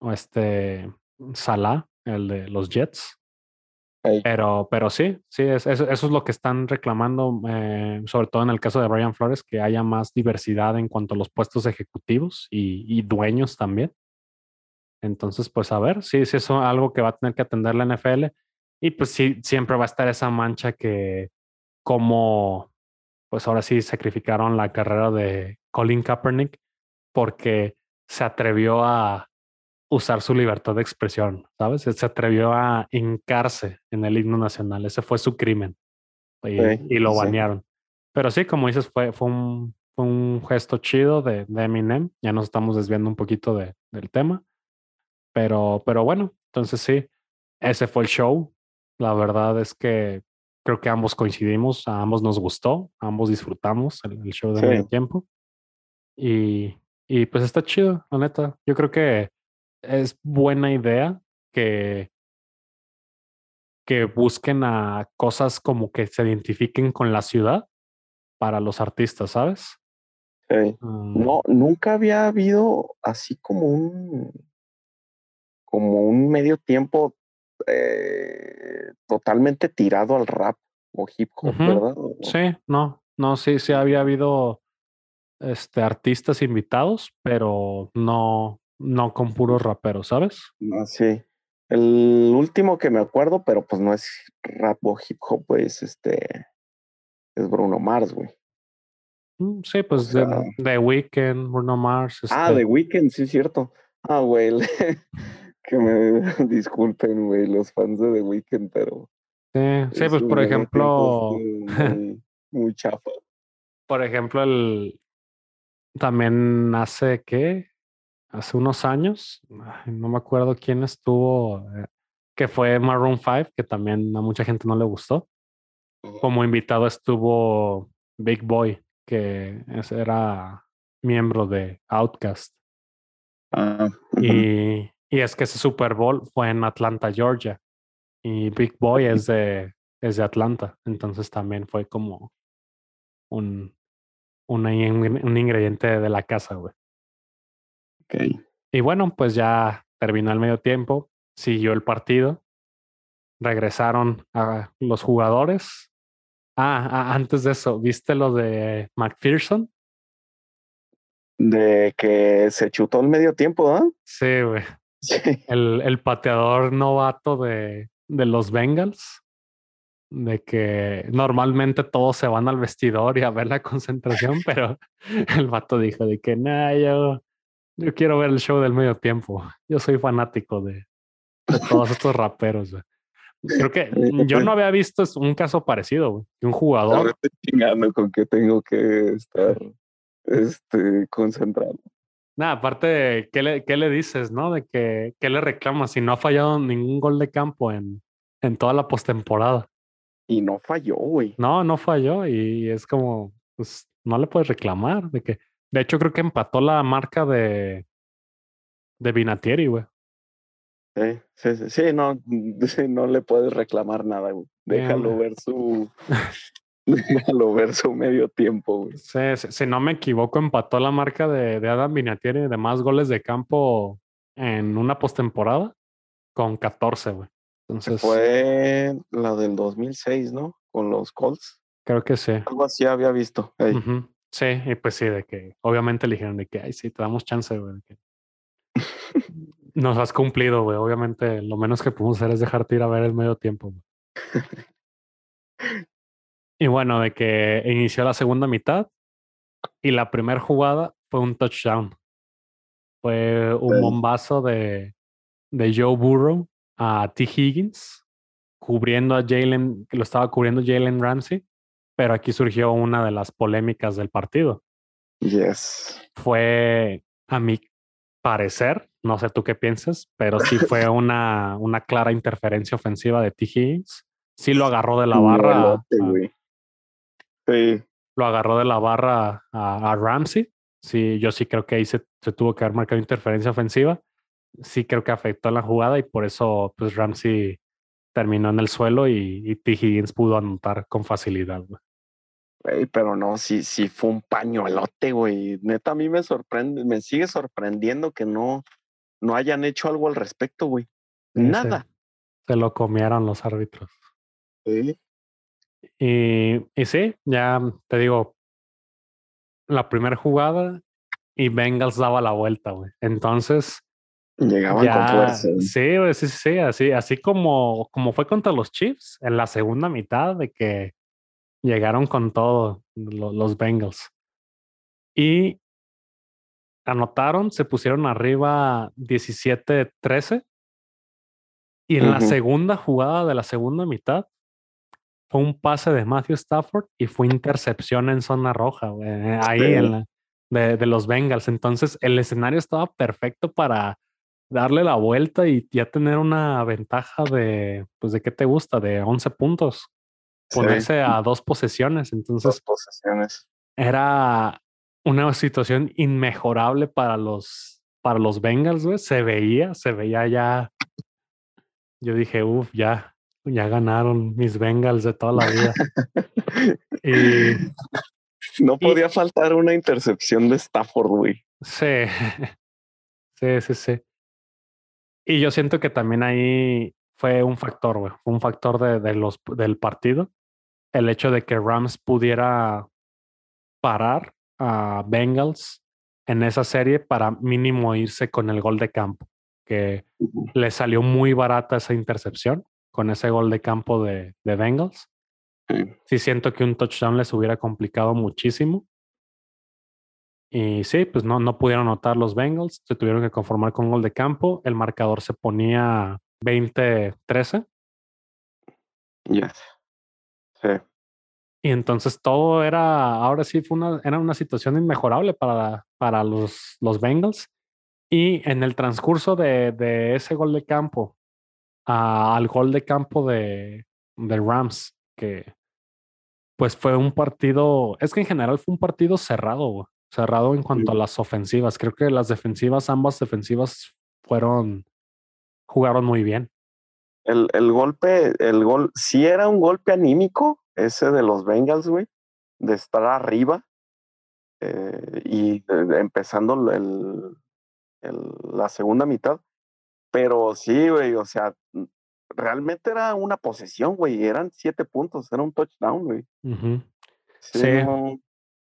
[SPEAKER 1] o este Salah, el de los Jets. Pero, pero sí, sí, es, eso, eso es lo que están reclamando, eh, sobre todo en el caso de Brian Flores, que haya más diversidad en cuanto a los puestos ejecutivos y, y dueños también. Entonces, pues a ver, sí, sí, eso es algo que va a tener que atender la NFL. Y pues sí, siempre va a estar esa mancha que como, pues ahora sí sacrificaron la carrera de Colin Kaepernick porque se atrevió a usar su libertad de expresión, ¿sabes? Se atrevió a hincarse en el himno nacional. Ese fue su crimen. Y,
[SPEAKER 2] Sí,
[SPEAKER 1] y lo
[SPEAKER 2] sí.
[SPEAKER 1] banearon. Pero sí, como dices, fue, fue, un, fue un gesto chido de, de Eminem. Ya nos estamos desviando un poquito de, del tema. Pero, pero bueno, entonces sí, ese fue el show. La verdad es que creo que ambos coincidimos, a ambos nos gustó, ambos disfrutamos el, el show de
[SPEAKER 2] Sí.
[SPEAKER 1] medio tiempo. Y, y pues está chido, la neta. Yo creo que es buena idea que, que busquen a cosas como que se identifiquen con la ciudad para los artistas, ¿sabes?
[SPEAKER 2] ey.
[SPEAKER 1] Mm,
[SPEAKER 2] No, nunca había habido así como un, como un medio tiempo eh, totalmente tirado al rap o hip hop, ¿verdad?
[SPEAKER 1] Sí, no, no, sí, sí había habido este, artistas invitados, pero no, no con puros raperos, ¿sabes?
[SPEAKER 2] Ah, sí. El último que me acuerdo, pero pues no es rap o hip hop, pues este es Bruno Mars, güey.
[SPEAKER 1] Mm, Sí, pues
[SPEAKER 2] sea-
[SPEAKER 1] The Weeknd, Bruno Mars.
[SPEAKER 2] Ah,
[SPEAKER 1] este,
[SPEAKER 2] The Weeknd, sí, cierto. Ah, güey, que me disculpen, güey, los fans de The Weeknd, pero
[SPEAKER 1] sí, sí, pues por ejemplo,
[SPEAKER 2] muy, muy chafa.
[SPEAKER 1] por ejemplo, el también hace qué, hace unos años, ay, no me acuerdo quién estuvo, eh, que fue Maroon 5, que también a mucha gente no le gustó. Como invitado estuvo Big Boy, que era miembro de Outkast.
[SPEAKER 2] Ah.
[SPEAKER 1] Y, y es que ese Super Bowl fue en Atlanta, Georgia. Y Big Boy es de, es de Atlanta. Entonces también fue como un, in- un ingrediente de la casa, güey.
[SPEAKER 2] ok.
[SPEAKER 1] Y bueno, pues ya terminó el medio tiempo, siguió el partido, regresaron a los jugadores. Ah, ah, antes de eso, ¿viste lo de McPherson?
[SPEAKER 2] De que se chutó el medio tiempo, ¿ah?
[SPEAKER 1] Sí, güey.
[SPEAKER 2] Sí.
[SPEAKER 1] El, el pateador novato de, de los Bengals. De que normalmente todos se van al vestidor y a ver la concentración, pero el vato dijo de que nah, yo, yo quiero ver el show del medio tiempo. Yo soy fanático de, de todos estos raperos. güey". Creo que yo no había visto un caso parecido, güey, que un
[SPEAKER 2] Ahora
[SPEAKER 1] jugador.
[SPEAKER 2] estoy chingando con que tengo que estar este, concentrado.
[SPEAKER 1] Nada, aparte, ¿qué le, ¿qué le dices, no? De que, ¿qué le reclamas si no ha fallado ningún gol de campo en, en toda la postemporada?
[SPEAKER 2] Y no falló, güey.
[SPEAKER 1] No, no falló y es como, pues no le puedes reclamar. De que, de hecho, creo que empató la marca de, de Vinatieri, güey.
[SPEAKER 2] Sí, sí, sí, no, no le puedes reclamar nada, güey. Déjalo ver su. déjalo ver su medio tiempo, güey.
[SPEAKER 1] Sí, si no me equivoco, empató la marca de, de Adam Vinatieri de más goles de campo en una postemporada con 14, güey. Entonces.
[SPEAKER 2] Fue la del 2006, ¿no? Con los Colts.
[SPEAKER 1] Creo que sí.
[SPEAKER 2] Algo así había visto.
[SPEAKER 1] Sí, y pues sí, de que obviamente le dijeron de que, ay, sí, te damos chance, güey. Que... Nos has cumplido, güey. Obviamente, lo menos que podemos hacer es dejarte ir a ver el medio tiempo. y bueno, de que inició la segunda mitad y la primera jugada fue un touchdown. Fue un bombazo de, de Joe Burrow a T. Higgins, cubriendo a Jalen, que lo estaba cubriendo Jalen Ramsey, pero aquí surgió una de las polémicas del partido.
[SPEAKER 2] Yes.
[SPEAKER 1] Fue, a mi parecer, no sé tú qué piensas, pero sí fue una, una clara interferencia ofensiva de T. Higgins. Sí lo agarró de la barra.
[SPEAKER 2] Sí.
[SPEAKER 1] Lo agarró de la barra a, a, Ramsey. Sí, yo sí creo que ahí se, se tuvo que haber marcado interferencia ofensiva sí creo que afectó la jugada y por eso pues Ramsey terminó en el suelo y, T. Higgins pudo anotar con facilidad.
[SPEAKER 2] Güey. pero no, sí, sí fue un pañuelote, güey. Neta, a mí me sorprende, me sigue sorprendiendo que no, no hayan hecho algo al respecto, güey. Nada.
[SPEAKER 1] Se, lo comieron los árbitros.
[SPEAKER 2] Sí.
[SPEAKER 1] Y, y sí, ya te digo, la primera jugada y Bengals daba la vuelta, güey. Entonces,
[SPEAKER 2] Llegaban con fuerza.
[SPEAKER 1] Sí, sí, sí, así, así como, como fue contra los Chiefs en la segunda mitad de que llegaron con todo los, Bengals. Y anotaron, se pusieron arriba 17-13. Y en la segunda jugada de la segunda mitad fue un pase de Matthew Stafford y fue intercepción en zona roja, ahí en la, de, de los Bengals. Entonces el escenario estaba perfecto para darle la vuelta y ya tener una ventaja de, pues, ¿de qué te gusta? De 11 puntos. Ponerse a dos posesiones. Entonces,
[SPEAKER 2] dos posesiones.
[SPEAKER 1] Era una situación inmejorable para los, para los Bengals, güey. Se veía, se veía ya. Yo dije, uff, ya, ya ganaron mis Bengals de toda la vida. y.
[SPEAKER 2] No podía faltar una intercepción de Stafford, güey.
[SPEAKER 1] Sí. Sí, sí, sí. Y yo siento que también ahí fue un factor, güey, un factor de, de, los, del partido. El hecho de que Rams pudiera parar a Bengals en esa serie para mínimo irse con el gol de campo, que le salió muy barata esa intercepción con ese gol de campo de, de Bengals. Sí siento que un touchdown les hubiera complicado muchísimo. Y sí, pues no, no pudieron anotar los Bengals, se tuvieron que conformar con un gol de campo. El marcador se ponía 20-13.
[SPEAKER 2] Yes. Sí.
[SPEAKER 1] Y entonces todo era, ahora sí fue una, era una situación inmejorable para, para los, los Bengals. Y en el transcurso de, de ese gol de campo al gol de campo de, de Rams, que pues fue un partido, es que en general fue un partido cerrado, cerrado en cuanto a las ofensivas. Creo que las defensivas, ambas defensivas fueron, jugaron muy bien.
[SPEAKER 2] El, el golpe, el gol, sí era un golpe anímico, ese de los Bengals, güey, de estar arriba eh, y empezando el, la segunda mitad. Pero sí, güey, o sea, realmente era una posesión, güey, eran siete puntos, era un touchdown, güey.
[SPEAKER 1] Sí,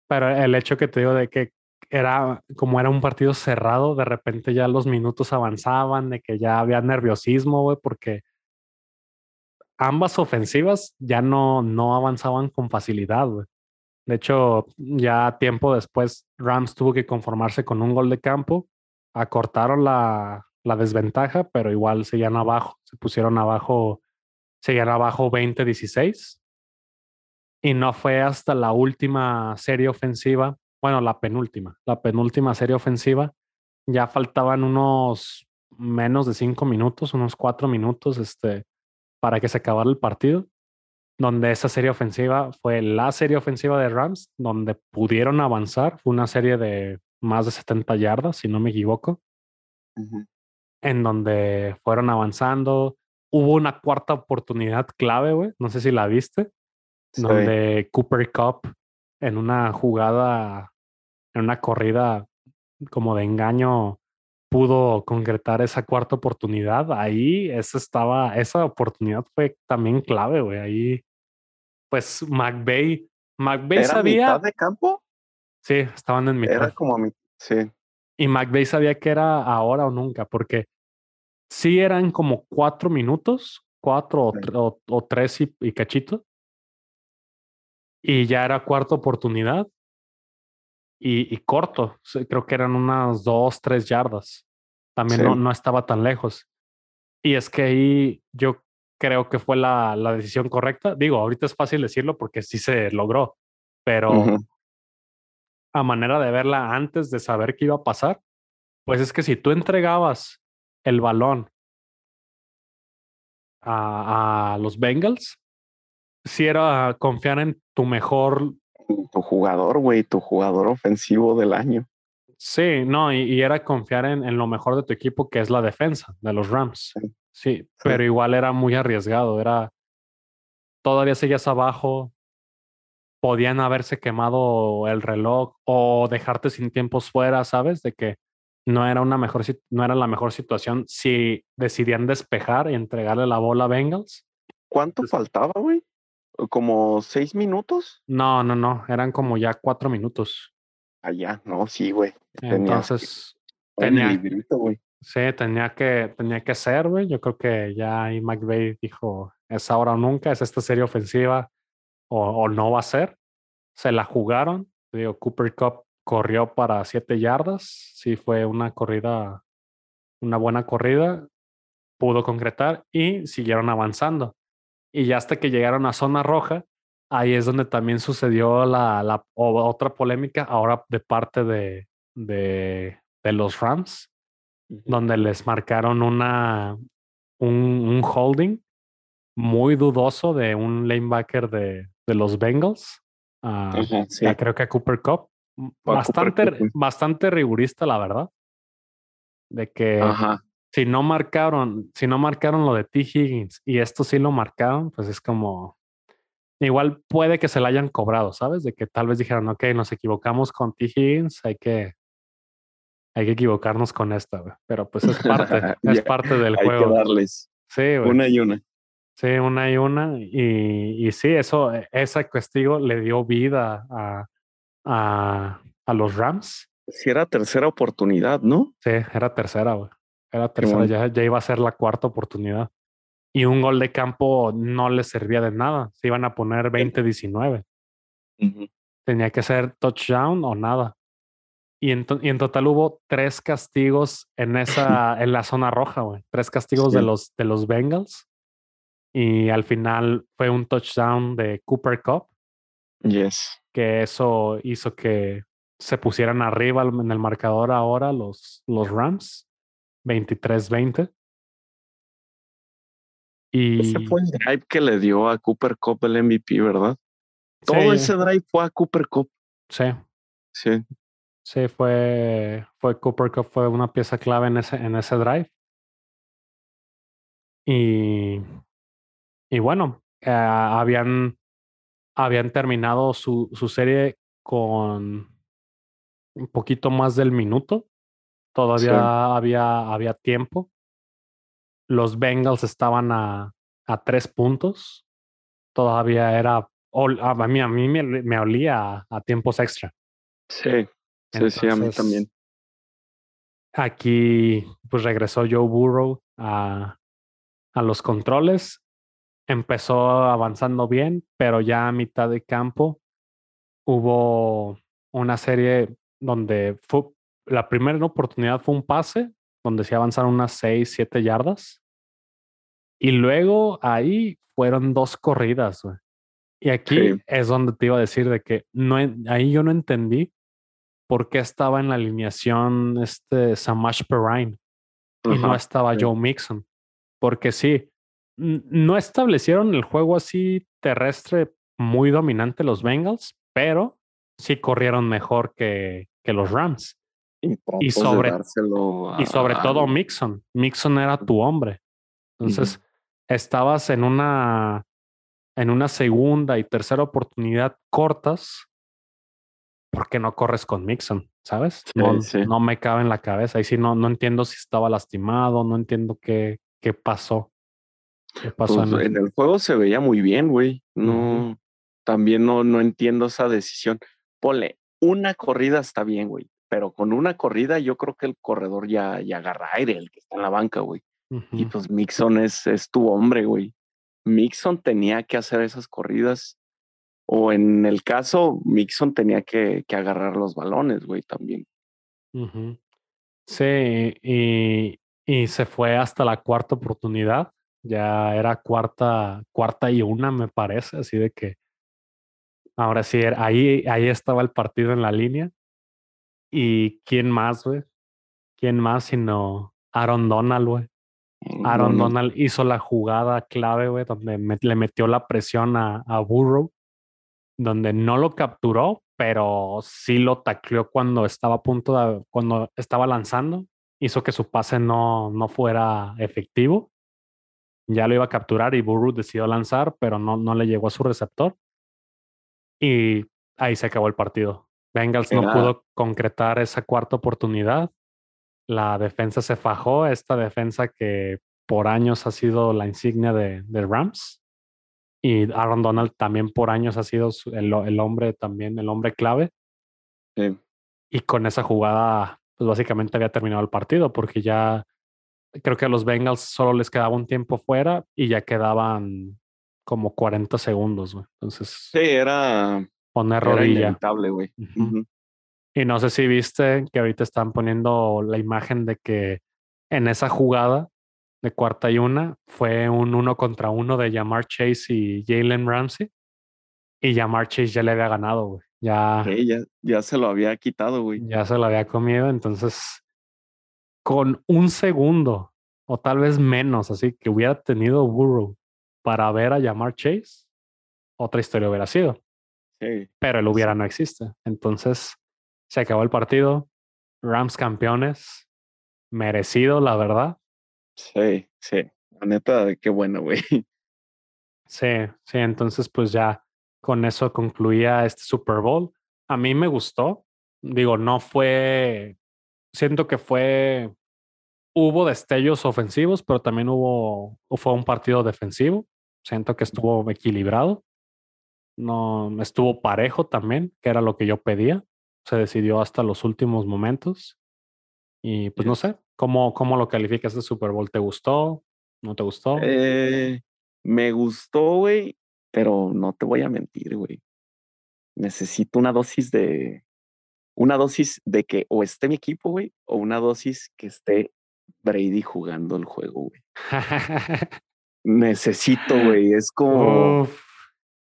[SPEAKER 1] pero el hecho que te digo de que era como era un partido cerrado, de repente ya los minutos avanzaban, de que ya había nerviosismo, güey, porque ambas ofensivas ya no, no avanzaban con facilidad, güey. De hecho, ya tiempo después, Rams tuvo que conformarse con un gol de campo, acortaron la, la desventaja, pero igual seguían abajo, se pusieron abajo, seguían abajo 20-16 y no fue hasta la última serie ofensiva, bueno, la penúltima, la penúltima serie ofensiva, ya faltaban unos menos de cinco minutos, unos cuatro minutos, este, para que se acabara el partido, donde esa serie ofensiva fue la serie ofensiva de Rams, donde pudieron avanzar, fue una serie de más de 70 yardas, si no me equivoco. En donde fueron avanzando. Hubo una cuarta oportunidad clave, güey. No sé si la viste. Donde Cooper Cup en una jugada, en una corrida como de engaño, pudo concretar esa cuarta oportunidad. Ahí esa estaba, esa oportunidad fue también clave, güey. Ahí, pues McVeigh, McVeigh
[SPEAKER 2] ¿Era
[SPEAKER 1] sabía.
[SPEAKER 2] mitad de campo?
[SPEAKER 1] Sí, estaban en mitad.
[SPEAKER 2] Era como a mi, sí.
[SPEAKER 1] Y McVeigh sabía que era ahora o nunca, porque sí eran como cuatro minutos, cuatro o,
[SPEAKER 2] Sí.
[SPEAKER 1] tre- o- o tres y, y cachito. Y ya era cuarta oportunidad. Y, y corto, creo que eran unas dos, tres yardas. También
[SPEAKER 2] Sí.
[SPEAKER 1] no, no estaba tan lejos. Y es que ahí yo creo que fue la, la decisión correcta. Digo, ahorita es fácil decirlo porque sí se logró, pero. A manera de verla antes de saber qué iba a pasar, pues es que si tú entregabas el balón a, a los Bengals, si era confiar en tu mejor,
[SPEAKER 2] Tu jugador, güey, tu jugador ofensivo del año.
[SPEAKER 1] sí, no, y, y era confiar en, en lo mejor de tu equipo, que es la defensa de los Rams.
[SPEAKER 2] Sí.
[SPEAKER 1] Sí, pero igual era muy arriesgado, era, todavía seguías abajo, podían haberse quemado el reloj o dejarte sin tiempos fuera, ¿sabes? De que no era una mejor, no era la mejor situación si decidían despejar y entregarle la bola a Bengals.
[SPEAKER 2] ¿Cuánto faltaba, güey? ¿Como seis minutos?
[SPEAKER 1] No, no, no, eran como ya cuatro minutos.
[SPEAKER 2] Allá, no, sí, güey.
[SPEAKER 1] Entonces, tenía-
[SPEAKER 2] librito, güey.
[SPEAKER 1] sí, tenía que, tenía que ser, güey. Yo creo que ya ahí McVeigh dijo, es ahora o nunca, es esta serie ofensiva o, o no va a ser. Se la jugaron. Digo, Cooper Cup corrió para siete yardas. Sí, fue una corrida, una buena corrida. Pudo concretar y siguieron avanzando. Y ya hasta que llegaron a zona roja, ahí es donde también sucedió la, la otra polémica, ahora de parte de, de, de los Rams, donde les marcaron una, un, un holding muy dudoso de un lanebacker de, de los Bengals. Ah,
[SPEAKER 2] Ajá, sí.
[SPEAKER 1] ya creo que a Cooper Cup. Bastante,
[SPEAKER 2] Cooper
[SPEAKER 1] bastante rigurista, la verdad. De que
[SPEAKER 2] Ajá.
[SPEAKER 1] si no marcaron, si no marcaron lo de T. Higgins y esto sí lo marcaron, pues es como. Igual puede que se la hayan cobrado, ¿sabes? De que tal vez dijeron, ok, nos equivocamos con T. Higgins, hay que. Hay que equivocarnos con esta, güey. Pero pues es parte, es parte del
[SPEAKER 2] Hay que
[SPEAKER 1] juego.
[SPEAKER 2] darles
[SPEAKER 1] Sí, güey.
[SPEAKER 2] una y una.
[SPEAKER 1] Sí, una y una. Y, y sí, eso, e, ese castigo le dio vida a, a, a los Rams.
[SPEAKER 2] Si era tercera oportunidad, ¿no?
[SPEAKER 1] Sí, era tercera, güey. Era tercera,
[SPEAKER 2] bueno.
[SPEAKER 1] ya, ya iba a ser la cuarta oportunidad. Y un gol de campo no les servía de nada. Se iban a poner 20-19. Tenía que ser touchdown o nada. Y en, to- y en total hubo tres castigos en esa, en la zona roja, güey. Tres castigos de
[SPEAKER 2] Sí.
[SPEAKER 1] los de los Bengals. Y al final fue un touchdown de Cooper Cup,
[SPEAKER 2] Yes.
[SPEAKER 1] que eso hizo que se pusieran arriba en el marcador ahora los, los Rams, 23-20. Y
[SPEAKER 2] Ese fue el drive que le dio a Cooper Cup el MVP, ¿verdad? Todo ese drive fue a Cooper Cup.
[SPEAKER 1] sí,
[SPEAKER 2] Sí.
[SPEAKER 1] sí, fue, fue Cooper Cup, fue una pieza clave en ese, en ese drive. Y, y bueno, eh, habían, habían terminado su, su serie con un poquito más del minuto. Todavía había, había tiempo. Los Bengals estaban a, a tres puntos. Todavía era. A mí, a mí me, me olía a, a tiempos extra.
[SPEAKER 2] Sí. Sí, sí, a mí también.
[SPEAKER 1] Aquí, pues regresó Joe Burrow a, a los controles. Empezó avanzando bien, pero ya a mitad de campo hubo una serie donde fue, la primera oportunidad fue un pase, donde se avanzaron unas 6, 7 yardas. Y luego ahí fueron dos corridas. güey. Y aquí
[SPEAKER 2] Sí.
[SPEAKER 1] es donde te iba a decir de que no, ahí yo no entendí por qué estaba en la alineación este Samash Perrine y no estaba. Joe Mixon. Porque sí, no establecieron el juego así terrestre muy dominante los Bengals, pero sí corrieron mejor que, que los Rams.
[SPEAKER 2] Y,
[SPEAKER 1] sobre, y sobre todo Mixon. Mixon era tu hombre. Entonces, estabas en una, en una segunda y tercera oportunidad cortas porque no corres con Mixon, ¿sabes? no, me cabe en la cabeza. Y si no, no entiendo si estaba lastimado, no entiendo qué, qué pasó. ¿Qué pasó
[SPEAKER 2] pues, en, el... juego se veía muy bien, güey. No, también no, no entiendo esa decisión. Ponle, una corrida está bien, güey. Pero con una corrida yo creo que el corredor ya, ya agarra aire, el que está en la banca, güey. Y pues Mixon es, es tu hombre, güey. Mixon tenía que hacer esas corridas. O en el caso, Mixon tenía que, que agarrar los balones, güey, también.
[SPEAKER 1] Sí, y, y se fue hasta la cuarta oportunidad. Ya era cuarta, cuarta y una, me parece, así de que ahora sí, ahí, ahí estaba el partido en la línea. ¿Y quién más, güey? ¿Quién más sino Aaron Donald, güey? Aaron Donald hizo la jugada clave, güey, donde le metió la presión a, a, Burrow, donde no lo capturó, pero sí lo tacleó cuando estaba a punto de, cuando estaba lanzando, hizo que su pase no, no fuera efectivo. Ya lo iba a capturar y Burrow decidió lanzar, pero no, no le llegó a su receptor. Y ahí se acabó el partido. Bengals no pudo concretar esa cuarta oportunidad la defensa se fajó, esta defensa que por años ha sido la insignia de, Rams. Y Aaron Donald también por años ha sido el, hombre también, el hombre clave. Y con esa jugada, pues básicamente había terminado el partido, porque ya creo que a los Bengals solo les quedaba un tiempo fuera y ya quedaban como 40 segundos, Entonces.
[SPEAKER 2] Sí, era.
[SPEAKER 1] Poner rodilla.
[SPEAKER 2] güey.
[SPEAKER 1] Y no sé si viste que ahorita están poniendo la imagen de que en esa jugada de cuarta y una fue un uno contra uno de Jamar Chase y Jalen Ramsey. Y Jamar Chase ya le había ganado, güey. Ya,
[SPEAKER 2] ya, ya se lo había quitado, güey.
[SPEAKER 1] Ya se lo había comido. Entonces, con un segundo o tal vez menos, así que hubiera tenido Burrow para ver a Jamar Chase, otra historia hubiera sido.
[SPEAKER 2] Sí.
[SPEAKER 1] Pero el hubiera no existe. Entonces, se acabó el partido. Rams campeones. Merecido, la verdad.
[SPEAKER 2] Sí, sí. La neta, qué bueno, güey.
[SPEAKER 1] Sí, sí. Entonces, pues ya con eso concluía este Super Bowl. A mí me gustó. Digo, no fue. Siento que fue. Hubo destellos ofensivos, pero también hubo. Fue un partido defensivo. Siento que estuvo equilibrado. No estuvo parejo también, que era lo que yo pedía se decidió hasta los últimos momentos. Y pues no sé, ¿cómo, cómo lo calificas de Super Bowl? ¿Te gustó? ¿No te gustó?
[SPEAKER 2] Eh, me gustó, güey, pero no te voy a mentir, güey. Necesito una dosis de. Una dosis de que o esté mi equipo, güey, o una dosis que esté Brady jugando el juego, güey. Necesito, güey. Es como.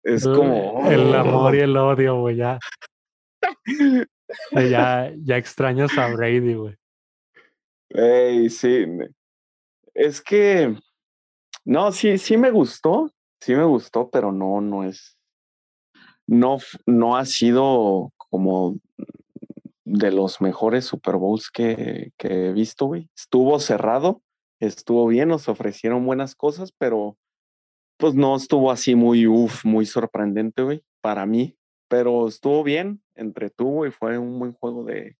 [SPEAKER 2] es como.
[SPEAKER 1] El amor y el odio, güey, ya. ya, ya extrañas a Brady, güey.
[SPEAKER 2] Ey, sí. Es que. No, sí, sí me gustó. Sí me gustó, pero no, no es. No, no ha sido como de los mejores Super Bowls que, que he visto, güey. Estuvo cerrado, estuvo bien, nos ofrecieron buenas cosas, pero pues no estuvo así muy, uff, muy sorprendente, güey, para mí pero estuvo bien, entretuvo y fue un buen juego de,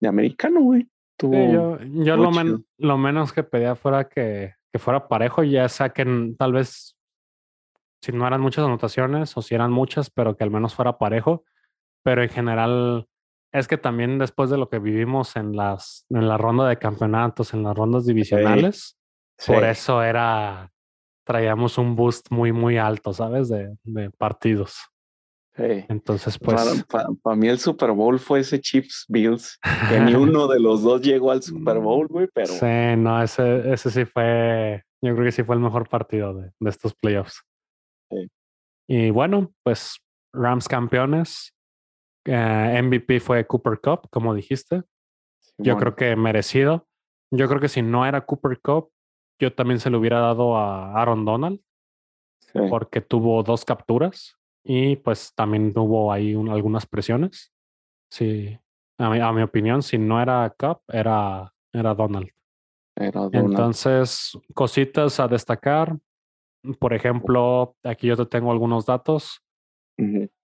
[SPEAKER 2] de americano, güey.
[SPEAKER 1] yo, yo lo, lo, menos que pedía fuera que, que fuera parejo, ya sea que tal vez si no eran muchas anotaciones o si eran muchas, pero que al menos fuera parejo. Pero en general es que también después de lo que vivimos en las en la ronda de campeonatos, en las rondas divisionales, por eso era traíamos un boost muy muy alto, ¿sabes? De, de partidos. Entonces, pues.
[SPEAKER 2] Para, mí el Super Bowl fue ese Chips Bills, que ni uno de los dos llegó al Super Bowl, güey, pero.
[SPEAKER 1] Sí, no, ese, ese sí fue. Yo creo que sí fue el mejor partido de, de estos playoffs.
[SPEAKER 2] Sí.
[SPEAKER 1] Y bueno, pues Rams campeones. Eh, MVP fue Cooper Cup, como dijiste. yo creo que merecido. Yo creo que si no era Cooper Cup, yo también se lo hubiera dado a Aaron Donald. Porque tuvo dos capturas y pues también hubo ahí algunas presiones. Sí, A mi, a mi opinión, si no era Cup, era, era Donald.
[SPEAKER 2] Era Donald.
[SPEAKER 1] Entonces, cositas a destacar. Por ejemplo, aquí yo te tengo algunos datos.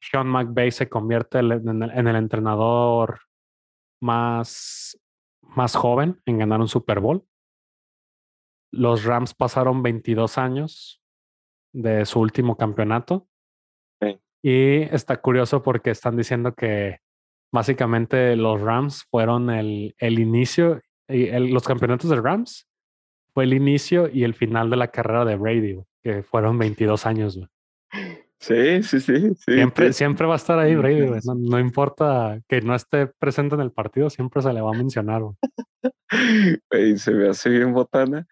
[SPEAKER 1] Sean McVay se convierte en el, en el entrenador más, más joven en ganar un Super Bowl. Los Rams pasaron 22 años de su último campeonato. Y está curioso porque están diciendo que básicamente los Rams fueron el, el inicio, y el- los campeonatos de Rams fue el inicio y el final de la carrera de Brady, que fueron 22 años. güey.
[SPEAKER 2] Sí, sí, sí. sí
[SPEAKER 1] Siempre, siempre va a estar ahí Brady, güey. No, no importa que no esté presente en el partido, siempre se le va a mencionar. güey.
[SPEAKER 2] Se me hace bien botana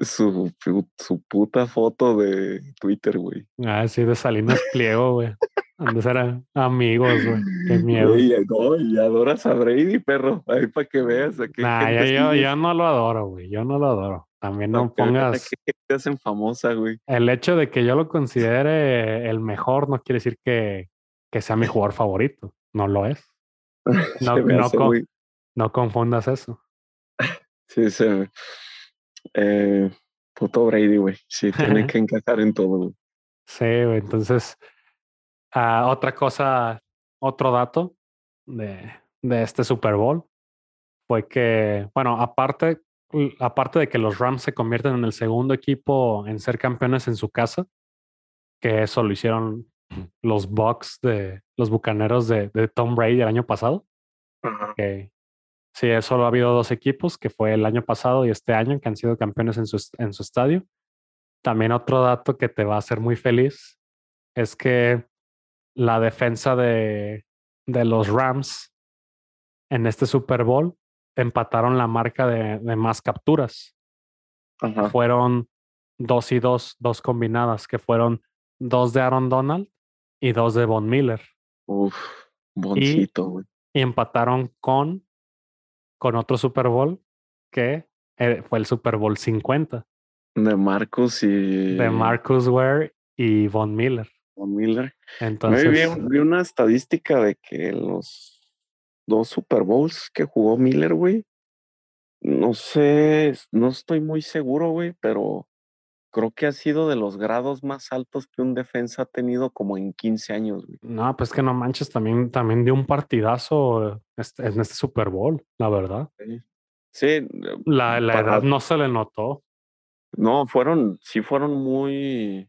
[SPEAKER 2] su, su puta foto de Twitter, güey.
[SPEAKER 1] Ah, sí, de Salinas Pliego, güey. Antes eran amigos, güey. Qué miedo.
[SPEAKER 2] Güey, no, y adoras a Brady, perro. Ahí para que veas. a qué
[SPEAKER 1] Nah, yo no lo adoro, güey. Yo no lo adoro. También no
[SPEAKER 2] que a
[SPEAKER 1] pongas.
[SPEAKER 2] qué gente hacen famosa, güey.
[SPEAKER 1] El hecho de que yo lo considere el mejor no quiere decir que, que sea mi jugador favorito. No lo es. No,
[SPEAKER 2] me
[SPEAKER 1] no,
[SPEAKER 2] hace,
[SPEAKER 1] no confundas eso.
[SPEAKER 2] Sí, se. Eh, puto Brady, güey. Sí, tiene que encajar en todo, güey.
[SPEAKER 1] Sí, güey. Entonces, ah, otra cosa, otro dato de, de este Super Bowl fue que, bueno, aparte, aparte de que los Rams se convierten en el segundo equipo en ser campeones en su casa, que eso lo hicieron los Bucks de los Bucaneros de, de Tom Brady el año pasado. que sí, solo ha habido dos equipos, que fue el año pasado y este año, que han sido campeones en su, est- en su estadio. También otro dato que te va a hacer muy feliz es que la defensa de, de los Rams en este Super Bowl empataron la marca de, de más capturas.
[SPEAKER 2] Ajá.
[SPEAKER 1] Fueron dos y dos, dos combinadas, que fueron dos de Aaron Donald y dos de Von Miller.
[SPEAKER 2] Uf, boncito, güey.
[SPEAKER 1] y empataron con, con otro Super Bowl que eh, fue el Super Bowl 50
[SPEAKER 2] De Marcus y.
[SPEAKER 1] de Marcus Ware y Von Miller.
[SPEAKER 2] Von Miller.
[SPEAKER 1] Entonces,
[SPEAKER 2] vi, vi una estadística de que los dos Super Bowls que jugó Miller, güey. No sé, no estoy muy seguro, güey, pero creo que ha sido de los grados más altos que un defensa ha tenido como en 15 años, güey.
[SPEAKER 1] no, pues que no manches, también, también dio un partidazo este- en este Super Bowl, la verdad.
[SPEAKER 2] Sí,
[SPEAKER 1] La, la
[SPEAKER 2] Para-
[SPEAKER 1] edad no se le notó.
[SPEAKER 2] no, fueron, sí fueron muy,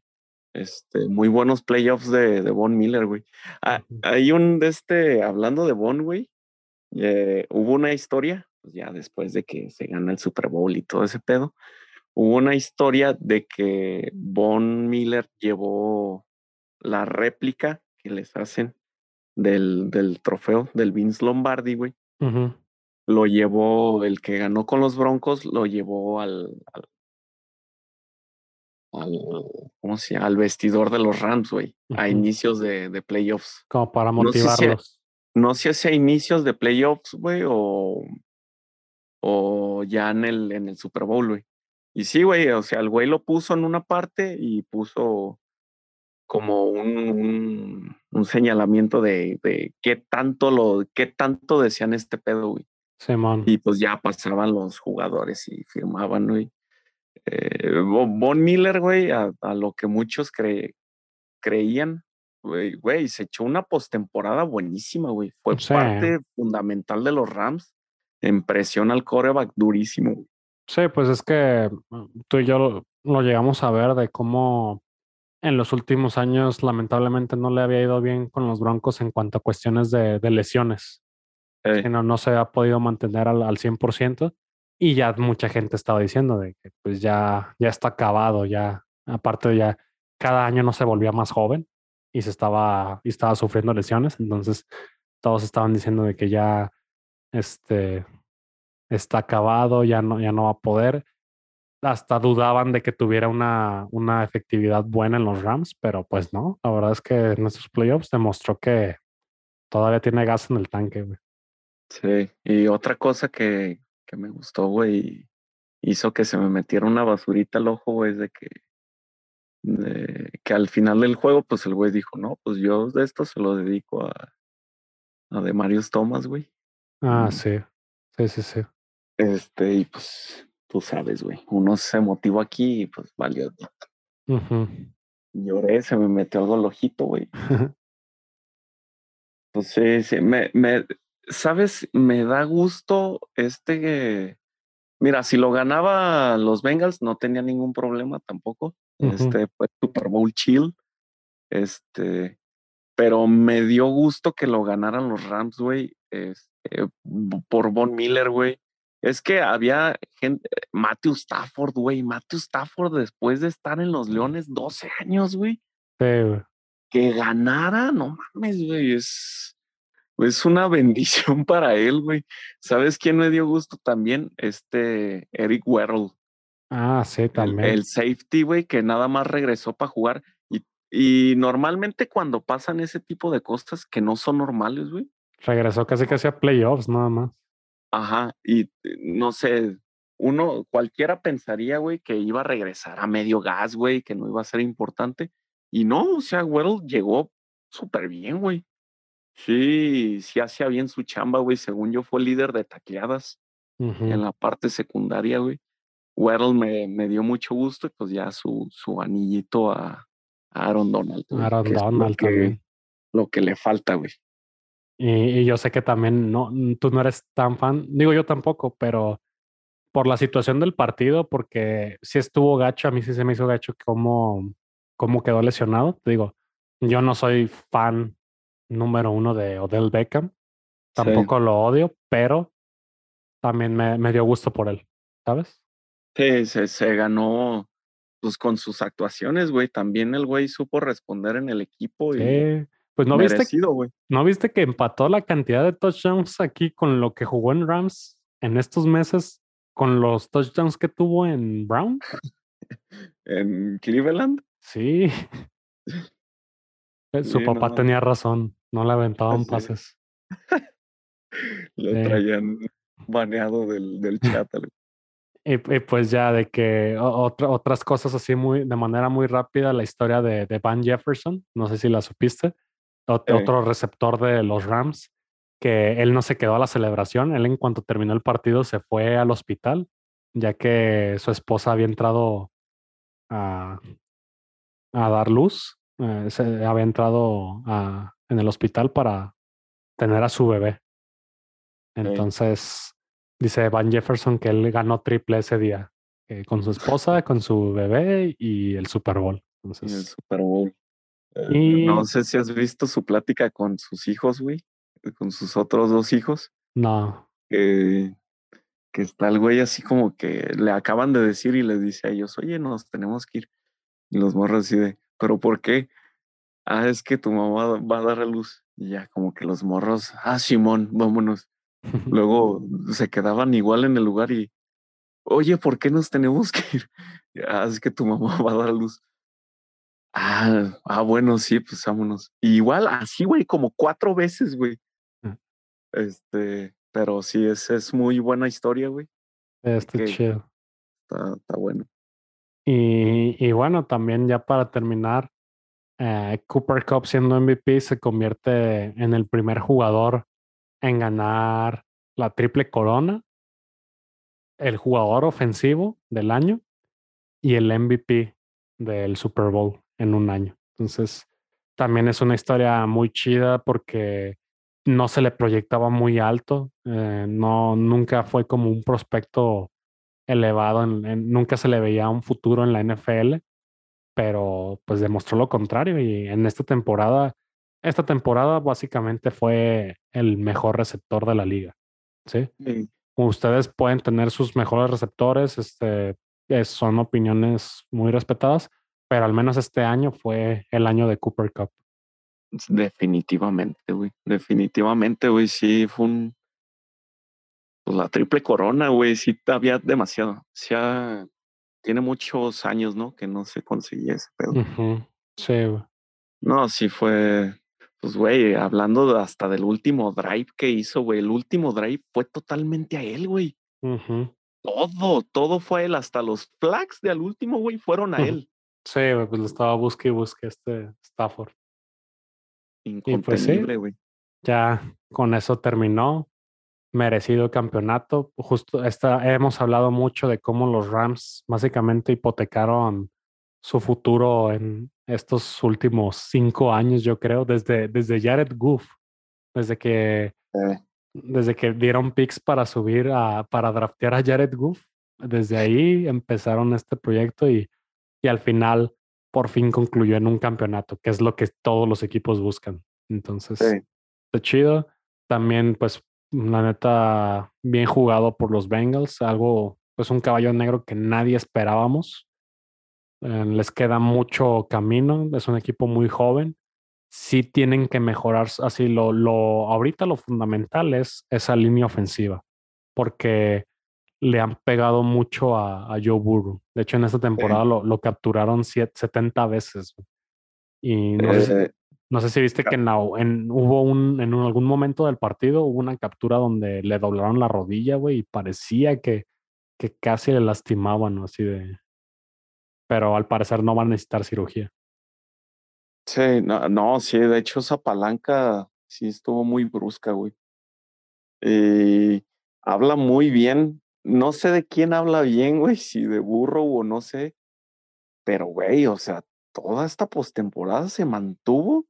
[SPEAKER 2] este, muy buenos playoffs de, de Von Miller, güey. Ah, hay un de este, hablando de Von, güey, eh, hubo una historia, pues ya después de que se gana el Super Bowl y todo ese pedo, hubo una historia de que Von Miller llevó la réplica que les hacen del, del trofeo del Vince Lombardi, güey. Lo llevó, el que ganó con los Broncos, lo llevó al, al, al- ¿cómo se llama? Al vestidor de los Rams, güey, a inicios de, de playoffs.
[SPEAKER 1] Como para
[SPEAKER 2] No sé si-
[SPEAKER 1] motivarlos.
[SPEAKER 2] No sé si a inicios de playoffs, güey, o, o ya en el, en el Super Bowl, güey. Y sí, güey, o sea, el güey lo puso en una parte y puso como un, un, un señalamiento de, de qué tanto lo, qué tanto decían este pedo, güey.
[SPEAKER 1] Simón.
[SPEAKER 2] Y pues ya pasaban los jugadores y firmaban, güey. Eh, Von Miller, güey, a, a lo que muchos cre- creían, güey, güey, se echó una postemporada buenísima, güey. Fue
[SPEAKER 1] Sí.
[SPEAKER 2] parte fundamental de los Rams en presión al coreback durísimo, güey.
[SPEAKER 1] Sí, pues es que mm, tú y yo lo, lo llegamos a ver de cómo en los últimos años lamentablemente no le había ido bien con los Broncos en cuanto a cuestiones de, de lesiones.
[SPEAKER 2] Eh,
[SPEAKER 1] Que no, no se ha podido mantener al, al 100% y ya mucha gente estaba diciendo de que pues ya, ya está acabado, ya aparte ya cada año no se volvía más joven y se estaba, y estaba sufriendo lesiones, entonces todos estaban diciendo de que ya este, está acabado, ya no, ya no va a poder. Hasta dudaban de que tuviera una, una efectividad buena en los Rams, pero pues no, la verdad es que en estos playoffs demostró que todavía tiene gas en el tanque, güey.
[SPEAKER 2] sí. Y otra cosa que, que me gustó, güey, hizo que se me metiera una basurita al ojo, güey, es de que, que al final del juego, pues el güey dijo, no, pues yo de esto se lo dedico a, la de Marius Thomas, güey.
[SPEAKER 1] Ah,
[SPEAKER 2] Mm.
[SPEAKER 1] sí. Sí, sí, sí.
[SPEAKER 2] Este, y pues, tú sabes, güey, uno se motivó aquí y pues valió.
[SPEAKER 1] Ujú.
[SPEAKER 2] Lloré, se me metió algo al ojito, güey. Pues sí, sí, me, me, ¿sabes? Me da gusto este, mira, si lo ganaba los Bengals no tenía ningún problema tampoco. Este, fue Super Bowl chill. Este, pero me dio gusto que lo ganaran los Rams, güey, este, por Von Miller, güey. Es que había gente, Matthew Stafford, güey, Matthew Stafford después de estar en los Leones 12 años, güey,
[SPEAKER 1] Sí, güey.
[SPEAKER 2] que ganara, no mames, güey, es, es una bendición para él, güey. ¿Sabes quién me dio gusto también? Este Eric Weddle,
[SPEAKER 1] Ah, sí, también.
[SPEAKER 2] el safety, güey, que nada más regresó para jugar. Y, y normalmente cuando pasan ese tipo de cosas que no son normales, güey,
[SPEAKER 1] Regresó casi casi a playoffs, nada más.
[SPEAKER 2] Ajá, y eh, no sé, uno, cualquiera pensaría, güey, que iba a regresar a medio gas, güey, que no iba a ser importante. Y no, o sea, Weddle llegó súper bien, güey. Sí, sí hacía bien su chamba, güey. Según yo, fue líder de tacleadas en la parte secundaria, güey. Weddle me, me dio mucho gusto y pues ya su, su anillito a, a Aaron Donald, güey,
[SPEAKER 1] Aaron
[SPEAKER 2] lo
[SPEAKER 1] Donald
[SPEAKER 2] que,
[SPEAKER 1] también.
[SPEAKER 2] lo que le falta, güey.
[SPEAKER 1] Y, y yo sé que también no, tú no eres tan fan, digo yo tampoco, pero por la situación del partido, porque sí estuvo gacho, a mí sí se me hizo gacho cómo, cómo quedó lesionado. Te digo, yo no soy fan número uno de Odell Beckham,
[SPEAKER 2] Sí.
[SPEAKER 1] tampoco lo odio, pero también me, me dio gusto por él, ¿sabes?
[SPEAKER 2] Se, se ganó pues con sus actuaciones, güey. También el güey supo responder en el equipo y.
[SPEAKER 1] Pues no viste,
[SPEAKER 2] merecido, güey.
[SPEAKER 1] ¿no viste que empató la cantidad de touchdowns aquí con lo que jugó en Rams en estos meses con los touchdowns que tuvo en Brown?
[SPEAKER 2] En Cleveland,
[SPEAKER 1] Sí. Eh, Su papá
[SPEAKER 2] no.
[SPEAKER 1] tenía razón, no le aventaban
[SPEAKER 2] sí.
[SPEAKER 1] pases.
[SPEAKER 2] lo traían baneado del, del chat.
[SPEAKER 1] Y, y pues ya de que otra- otras cosas así muy de manera muy rápida, la historia de, de Van Jefferson, no sé si la supiste, Ot- otro receptor de los Rams, que él no se quedó a la celebración, él en cuanto terminó el partido se fue al hospital, ya que su esposa había entrado a, a dar luz, eh, se había entrado a- en el hospital para tener a su bebé. Entonces, dice Van Jefferson que él ganó triple ese día, eh, con su esposa, con su bebé y el Super Bowl.
[SPEAKER 2] en el Super Bowl. Eh,
[SPEAKER 1] Y-
[SPEAKER 2] No sé si has visto su plática con sus hijos, güey. Con sus otros dos hijos.
[SPEAKER 1] no.
[SPEAKER 2] Que, que está el güey así como que le acaban de decir y le dice a ellos, oye, nos tenemos que ir. Y los morros así de, ¿pero por qué? Ah, es que tu mamá va a dar a luz. Y ya como que los morros, ah, Simón, vámonos. Luego se quedaban igual en el lugar y, oye, ¿por qué nos tenemos que ir? Ah, es que tu mamá va a dar a luz. Ah, ah, bueno, sí, pues vámonos. Y igual, así, güey, como cuatro veces, güey.
[SPEAKER 1] Mm.
[SPEAKER 2] Este, pero sí, es, es muy buena historia, güey.
[SPEAKER 1] Este
[SPEAKER 2] Ok.
[SPEAKER 1] chido.
[SPEAKER 2] Está, está bueno.
[SPEAKER 1] Y, y bueno, también ya para terminar, eh, Cooper Cup siendo MVP se convierte en el primer jugador en ganar la triple corona, el jugador ofensivo del año y el MVP del Super Bowl en un año. Entonces, también es una historia muy chida porque no se le proyectaba muy alto, eh, no, nunca fue como un prospecto elevado, nunca se le veía un futuro en la NFL, pero pues demostró lo contrario y en esta temporada, esta temporada básicamente fue el mejor receptor de la liga, ¿sí?
[SPEAKER 2] Sí,
[SPEAKER 1] Ustedes pueden tener sus mejores receptores, este, eh, son opiniones muy respetadas, pero al menos este año fue el año de Cooper Cup.
[SPEAKER 2] definitivamente, güey. Definitivamente, güey, sí, fue un... Pues la triple corona, güey, sí había demasiado. Ya tiene muchos años, ¿no? Que no se conseguía ese pedo.
[SPEAKER 1] Sí, güey.
[SPEAKER 2] No, sí fue, pues, güey, hablando hasta del último drive que hizo, güey, el último drive fue totalmente a él, güey. Todo, todo fue a él, hasta los flags del último, güey, fueron a él.
[SPEAKER 1] Sí, güey, pues lo estaba busque y busque este Stafford. pues sí.
[SPEAKER 2] Incontenible, güey.
[SPEAKER 1] ya con eso terminó. Merecido campeonato. Justo esta, hemos hablado mucho de cómo los Rams básicamente hipotecaron su futuro en estos últimos cinco años, yo creo, desde, desde Jared Goof, desde que, desde que dieron picks para subir a, para draftear a Jared Goof. Desde ahí empezaron este proyecto y, y al final por fin concluyó en un campeonato, que es lo que todos los equipos buscan. Entonces, está chido. También, pues, la neta, bien jugado por los Bengals, algo, pues un caballo negro que nadie esperábamos. Eh, les queda mucho camino, es un equipo muy joven. Sí tienen que mejorar, así lo, lo, ahorita lo fundamental es esa línea ofensiva, porque le han pegado mucho a, a Joe Burrow. De hecho, en esta temporada lo, lo, capturaron 70 veces. Y no, sé, eh, no, sé, si viste que en, en hubo un, en algún momento del partido hubo una captura donde le doblaron la rodilla, güey, y parecía que, que casi le lastimaban, ¿no? Así de... Pero al parecer no va a necesitar cirugía.
[SPEAKER 2] Sí, no, no, sí, de hecho esa palanca sí estuvo muy brusca, güey. Y habla muy bien no sé de quién habla bien, güey, si de burro o no sé. Pero, güey, o sea, toda esta postemporada se mantuvo.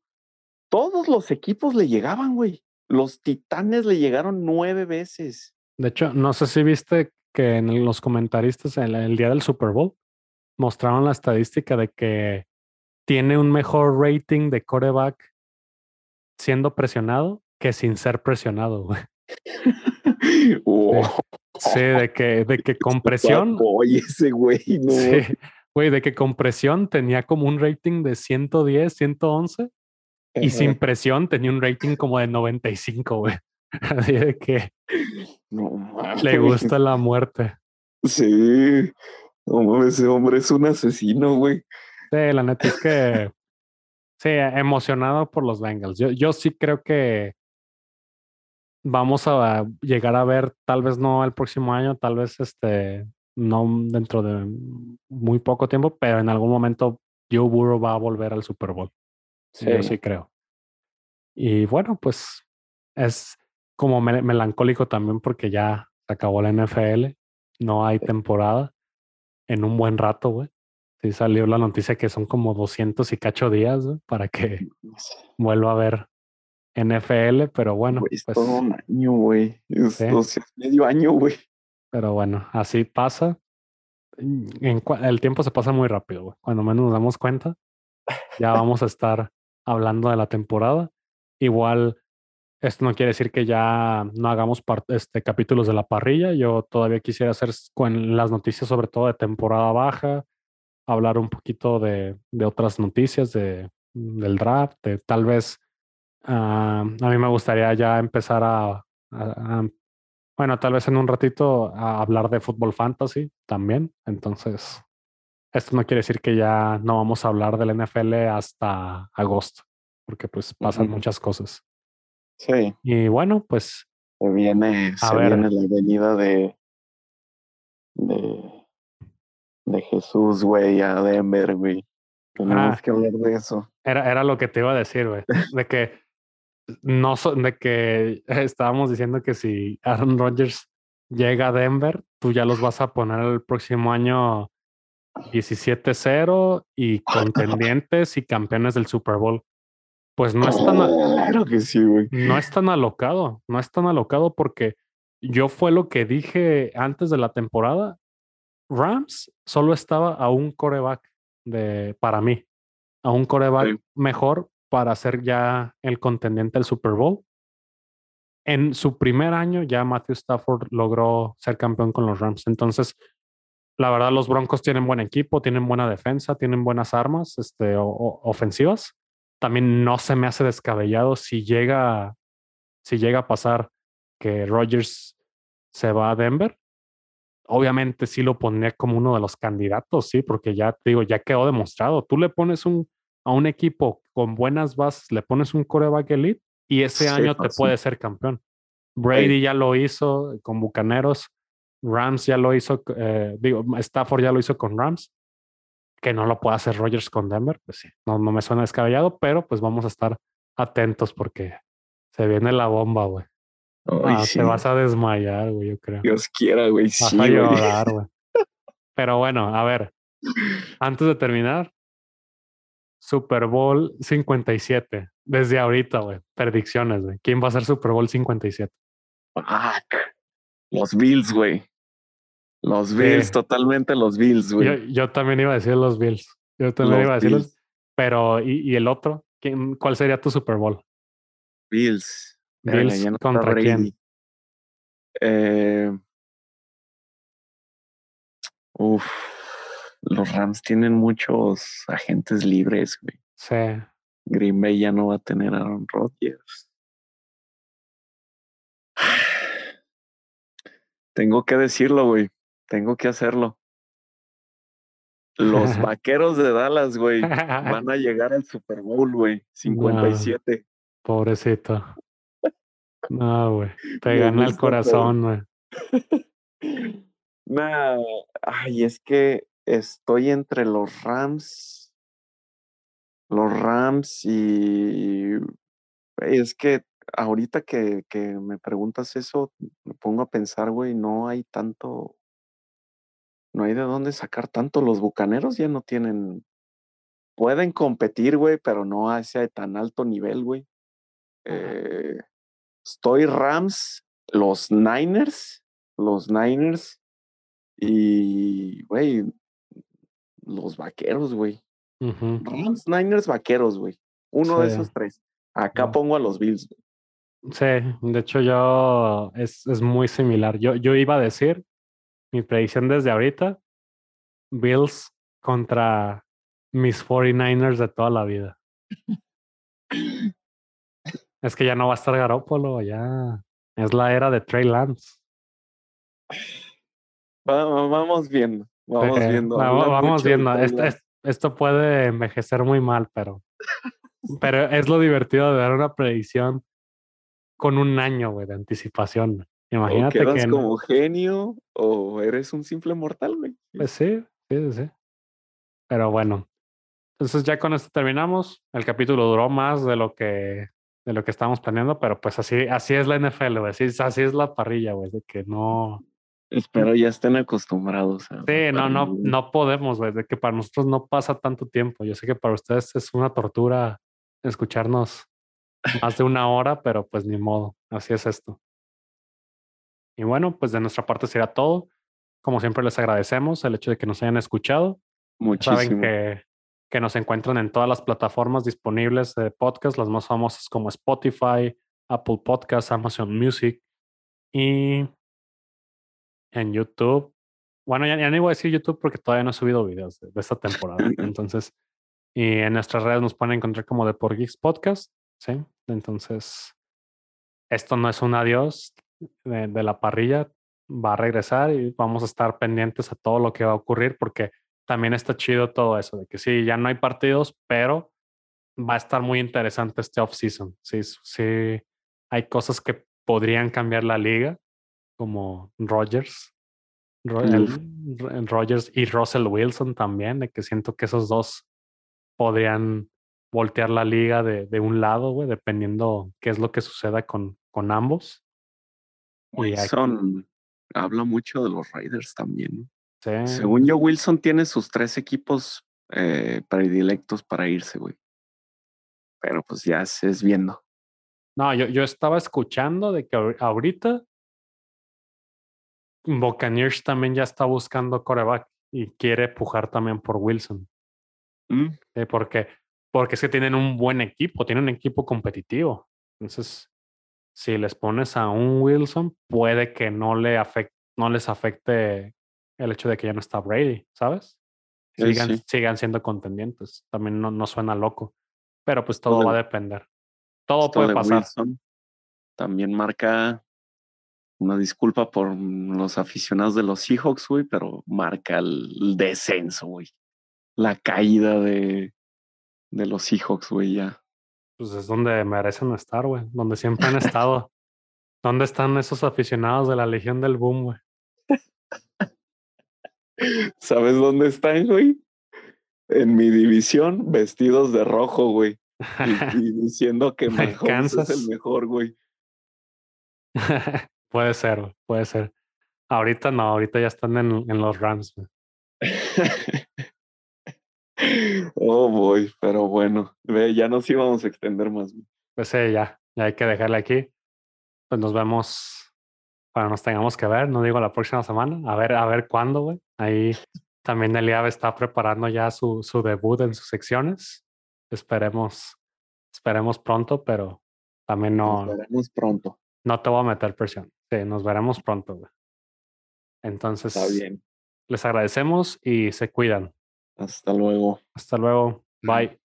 [SPEAKER 2] Todos los equipos le llegaban, güey. Los titanes le llegaron nueve veces.
[SPEAKER 1] De hecho, no sé si viste que en los comentaristas en el día del Super Bowl mostraron la estadística de que tiene un mejor rating de coreback siendo presionado que sin ser presionado, güey. Sí, de que, de que compresión.
[SPEAKER 2] Oye, ese güey, no. Sí,
[SPEAKER 1] güey, de que compresión tenía como un rating de 110, 111 y sin presión tenía un rating como de 95, güey. Así de que
[SPEAKER 2] no,
[SPEAKER 1] le gusta la muerte.
[SPEAKER 2] Sí, no ese hombre es un asesino, güey.
[SPEAKER 1] Sí, la neta es que sí, emocionado por los Bengals. Yo, yo sí creo que vamos a llegar a ver, tal vez no el próximo año, tal vez este, no dentro de muy poco tiempo, pero en algún momento Joe Burrow va a volver al Super Bowl. Sí. Yo sí creo. Y bueno, pues es como melancólico también porque ya se acabó la NFL, no hay temporada en un buen rato, güey. Sí salió la noticia que son como 200 y cacho días para que vuelva a ver NFL, pero bueno.
[SPEAKER 2] es pues todo un año, güey. Es, medio año, güey.
[SPEAKER 1] Pero bueno, así pasa. En, el tiempo se pasa muy rápido, güey. Cuando menos nos damos cuenta, ya vamos a estar hablando de la temporada. Igual, esto no quiere decir que ya no hagamos este, capítulos de la parrilla. Yo todavía quisiera hacer con las noticias, sobre todo de temporada baja, hablar un poquito de, de otras noticias de, del draft, de tal vez Ah, a mí me gustaría ya empezar a, bueno, tal vez en un ratito a hablar de fútbol fantasy también. Entonces, esto no quiere decir que ya no vamos a hablar del NFL hasta agosto, porque pues pasan muchas cosas.
[SPEAKER 2] Sí.
[SPEAKER 1] Y bueno, pues.
[SPEAKER 2] Se viene, se viene la venida de, de, de Jesús, güey, a Denver, güey. Tenemos ah. que hablar de eso.
[SPEAKER 1] Era, era lo que te iba a decir, güey. De que no de que estábamos diciendo que si Aaron Rodgers llega a Denver, tú ya los vas a poner el próximo año 17-0 y contendientes y campeones del Super Bowl. Pues no es tan
[SPEAKER 2] claro que sí, güey.
[SPEAKER 1] No es tan alocado, no es tan alocado porque yo fue lo que dije antes de la temporada. Rams solo estaba a un coreback de para mí, a un coreback mejor para ser ya el contendiente del Super Bowl. En su primer año ya Matthew Stafford logró ser campeón con los Rams. Entonces, la verdad, los Broncos tienen buen equipo, tienen buena defensa, tienen buenas armas este, ofensivas. También no se me hace descabellado si llega, si llega a pasar que Rodgers se va a Denver. Obviamente sí lo pondría como uno de los candidatos, sí, porque ya digo, ya quedó demostrado. Tú le pones un, a un equipo con buenas bases, le pones un coreback elite y ese año te puede ser campeón. Brady ya lo hizo con Bucaneros, Rams ya lo hizo, eh, digo, Stafford ya lo hizo con Rams, que no lo puede hacer Rogers con Denver, pues sí, no, no me suena descabellado, pero pues vamos a estar atentos porque Se viene la bomba, güey. Ah,
[SPEAKER 2] sí.
[SPEAKER 1] Te vas a desmayar, güey, yo creo.
[SPEAKER 2] Dios quiera, güey.
[SPEAKER 1] Vas
[SPEAKER 2] Sí,
[SPEAKER 1] a llorar, güey. Pero bueno, a ver. Antes de terminar, Super Bowl 57. Desde ahorita, güey. Predicciones, güey. ¿Quién va a ser Super Bowl 57?
[SPEAKER 2] Fuck. Los Bills, güey. Los Bills,
[SPEAKER 1] Sí.
[SPEAKER 2] totalmente los Bills, güey.
[SPEAKER 1] yo también iba a decir los Bills. Yo también
[SPEAKER 2] Los
[SPEAKER 1] iba a decirlos.
[SPEAKER 2] Bills.
[SPEAKER 1] Pero, ¿y, y el otro? ¿Quién, ¿Cuál sería tu Super Bowl?
[SPEAKER 2] Bills.
[SPEAKER 1] Bills
[SPEAKER 2] no
[SPEAKER 1] contra quién?
[SPEAKER 2] Eh, uf, los Rams tienen muchos agentes libres, güey.
[SPEAKER 1] Sí.
[SPEAKER 2] Green Bay ya no va a tener a Aaron Rodgers. Tengo que decirlo, güey. Tengo que hacerlo. Los vaqueros de Dallas, güey, van a llegar al Super Bowl, güey. 57.
[SPEAKER 1] Pobrecito. No, güey. Te
[SPEAKER 2] Me
[SPEAKER 1] gana el corazón, güey.
[SPEAKER 2] Nah, ay, es que estoy entre los Rams. Los Rams y es que ahorita que, que me preguntas eso, me pongo a pensar, güey, no hay tanto, no hay de dónde sacar tanto. Los bucaneros ya no tienen, pueden competir, güey, pero no a ese tan alto nivel, güey. Eh, estoy Rams, los Niners, los Niners y, güey, los vaqueros, güey. Rams, Niners, vaqueros, güey. Uno de esos tres. Acá pongo a los Bills. güey.
[SPEAKER 1] Sí, de hecho yo es, es muy similar. Yo, yo iba a decir mi predicción desde ahorita, Bills contra mis 49ers de toda la vida. Es que ya no va a estar Garópolo, ya es la era de Trey Lance.
[SPEAKER 2] Va- va- vamos viendo. Vamos
[SPEAKER 1] Eh,
[SPEAKER 2] viendo.
[SPEAKER 1] vamos viendo. Esto, puede envejecer muy mal, pero, pero es lo divertido de dar una predicción con un año, de anticipación. Güey.
[SPEAKER 2] O
[SPEAKER 1] Imagínate
[SPEAKER 2] quedas
[SPEAKER 1] que no-
[SPEAKER 2] como genio o eres un simple mortal, güey.
[SPEAKER 1] Pues sí, sí, sí. Pero bueno. Entonces ya con esto terminamos. El capítulo duró más de lo que de lo que estábamos planeando, pero pues así, así es la NFL, güey. Así, es- así es la parrilla, güey. De que no.
[SPEAKER 2] Espero ya estén acostumbrados. A,
[SPEAKER 1] Sí, no, no, no podemos, güey. De que para nosotros no pasa tanto tiempo. Yo sé que para ustedes es una tortura escucharnos más de una hora, pero pues ni modo. Así es esto. Y bueno, pues de nuestra parte será todo. Como siempre les agradecemos el hecho de que nos hayan escuchado.
[SPEAKER 2] Muchísimo.
[SPEAKER 1] Saben que, que nos encuentran en todas las plataformas disponibles de podcast, las más famosas como Spotify, Apple Podcasts, Amazon Music y en YouTube. Bueno, ya, ya ni voy a decir YouTube porque todavía no he subido videos de, de esta temporada. Entonces, y en nuestras redes nos pueden encontrar como The Por Geeks Podcast. ¿sí? Entonces, esto no es un adiós de, de la parrilla. Va a regresar y vamos a estar pendientes a todo lo que va a ocurrir porque también está chido todo eso, de que sí, ya no hay partidos, pero va a estar muy interesante este off-season. Sí, sí, hay cosas que podrían cambiar la liga, como Rogers, Ro- el- Rogers y Russell Wilson también, de que siento que esos dos podrían voltear la liga de, de un lado, güey, dependiendo qué es lo que suceda con, con ambos.
[SPEAKER 2] Wilson habla mucho de los Raiders también.
[SPEAKER 1] sí,
[SPEAKER 2] Según yo, Wilson tiene sus tres equipos eh, predilectos para irse, güey. Pero pues ya se es viendo.
[SPEAKER 1] No, yo, yo estaba escuchando de que ahor- ahorita Buccaneers también ya está buscando coreback y quiere pujar también por Wilson.
[SPEAKER 2] Mm,
[SPEAKER 1] ¿sí? Porque, porque es que tienen un buen equipo, tienen un equipo competitivo. Entonces, si les pones a un Wilson, puede que no, le afect, no les afecte el hecho de que ya no está Brady, ¿sabes? Sigan,
[SPEAKER 2] sí.
[SPEAKER 1] sigan siendo contendientes. También no, no suena loco. Pero pues todo va a depender. Todo puede
[SPEAKER 2] de
[SPEAKER 1] pasar.
[SPEAKER 2] Wilson también marca una disculpa por los aficionados de los Seahawks, güey, pero marca el, el descenso, güey. La caída de, de los Seahawks, güey, ya.
[SPEAKER 1] Pues es donde merecen estar, güey. Donde siempre han estado. ¿Dónde están esos aficionados de la Legión del Boom, güey?
[SPEAKER 2] ¿Sabes dónde están, güey? En mi división, vestidos de rojo, güey. y, diciendo que Mahomes es el mejor, güey.
[SPEAKER 1] puede ser, puede ser. Ahorita no, ahorita ya están en, en los Rams.
[SPEAKER 2] oh, boy, pero bueno, ya nos íbamos a extender más.
[SPEAKER 1] Pues sí, ya, ya hay que dejarle aquí. Pues nos vemos cuando nos tengamos que ver, no digo la próxima semana, a ver, a ver cuándo, güey. Ahí también Eliab está preparando ya su, su debut en sus secciones. Esperemos, esperemos pronto, pero también no.
[SPEAKER 2] Nos veremos pronto.
[SPEAKER 1] No te voy a meter presión. Sí, nos veremos pronto, güey. Entonces,
[SPEAKER 2] Está bien.
[SPEAKER 1] les agradecemos y se cuidan.
[SPEAKER 2] Hasta luego.
[SPEAKER 1] Hasta luego. Bye.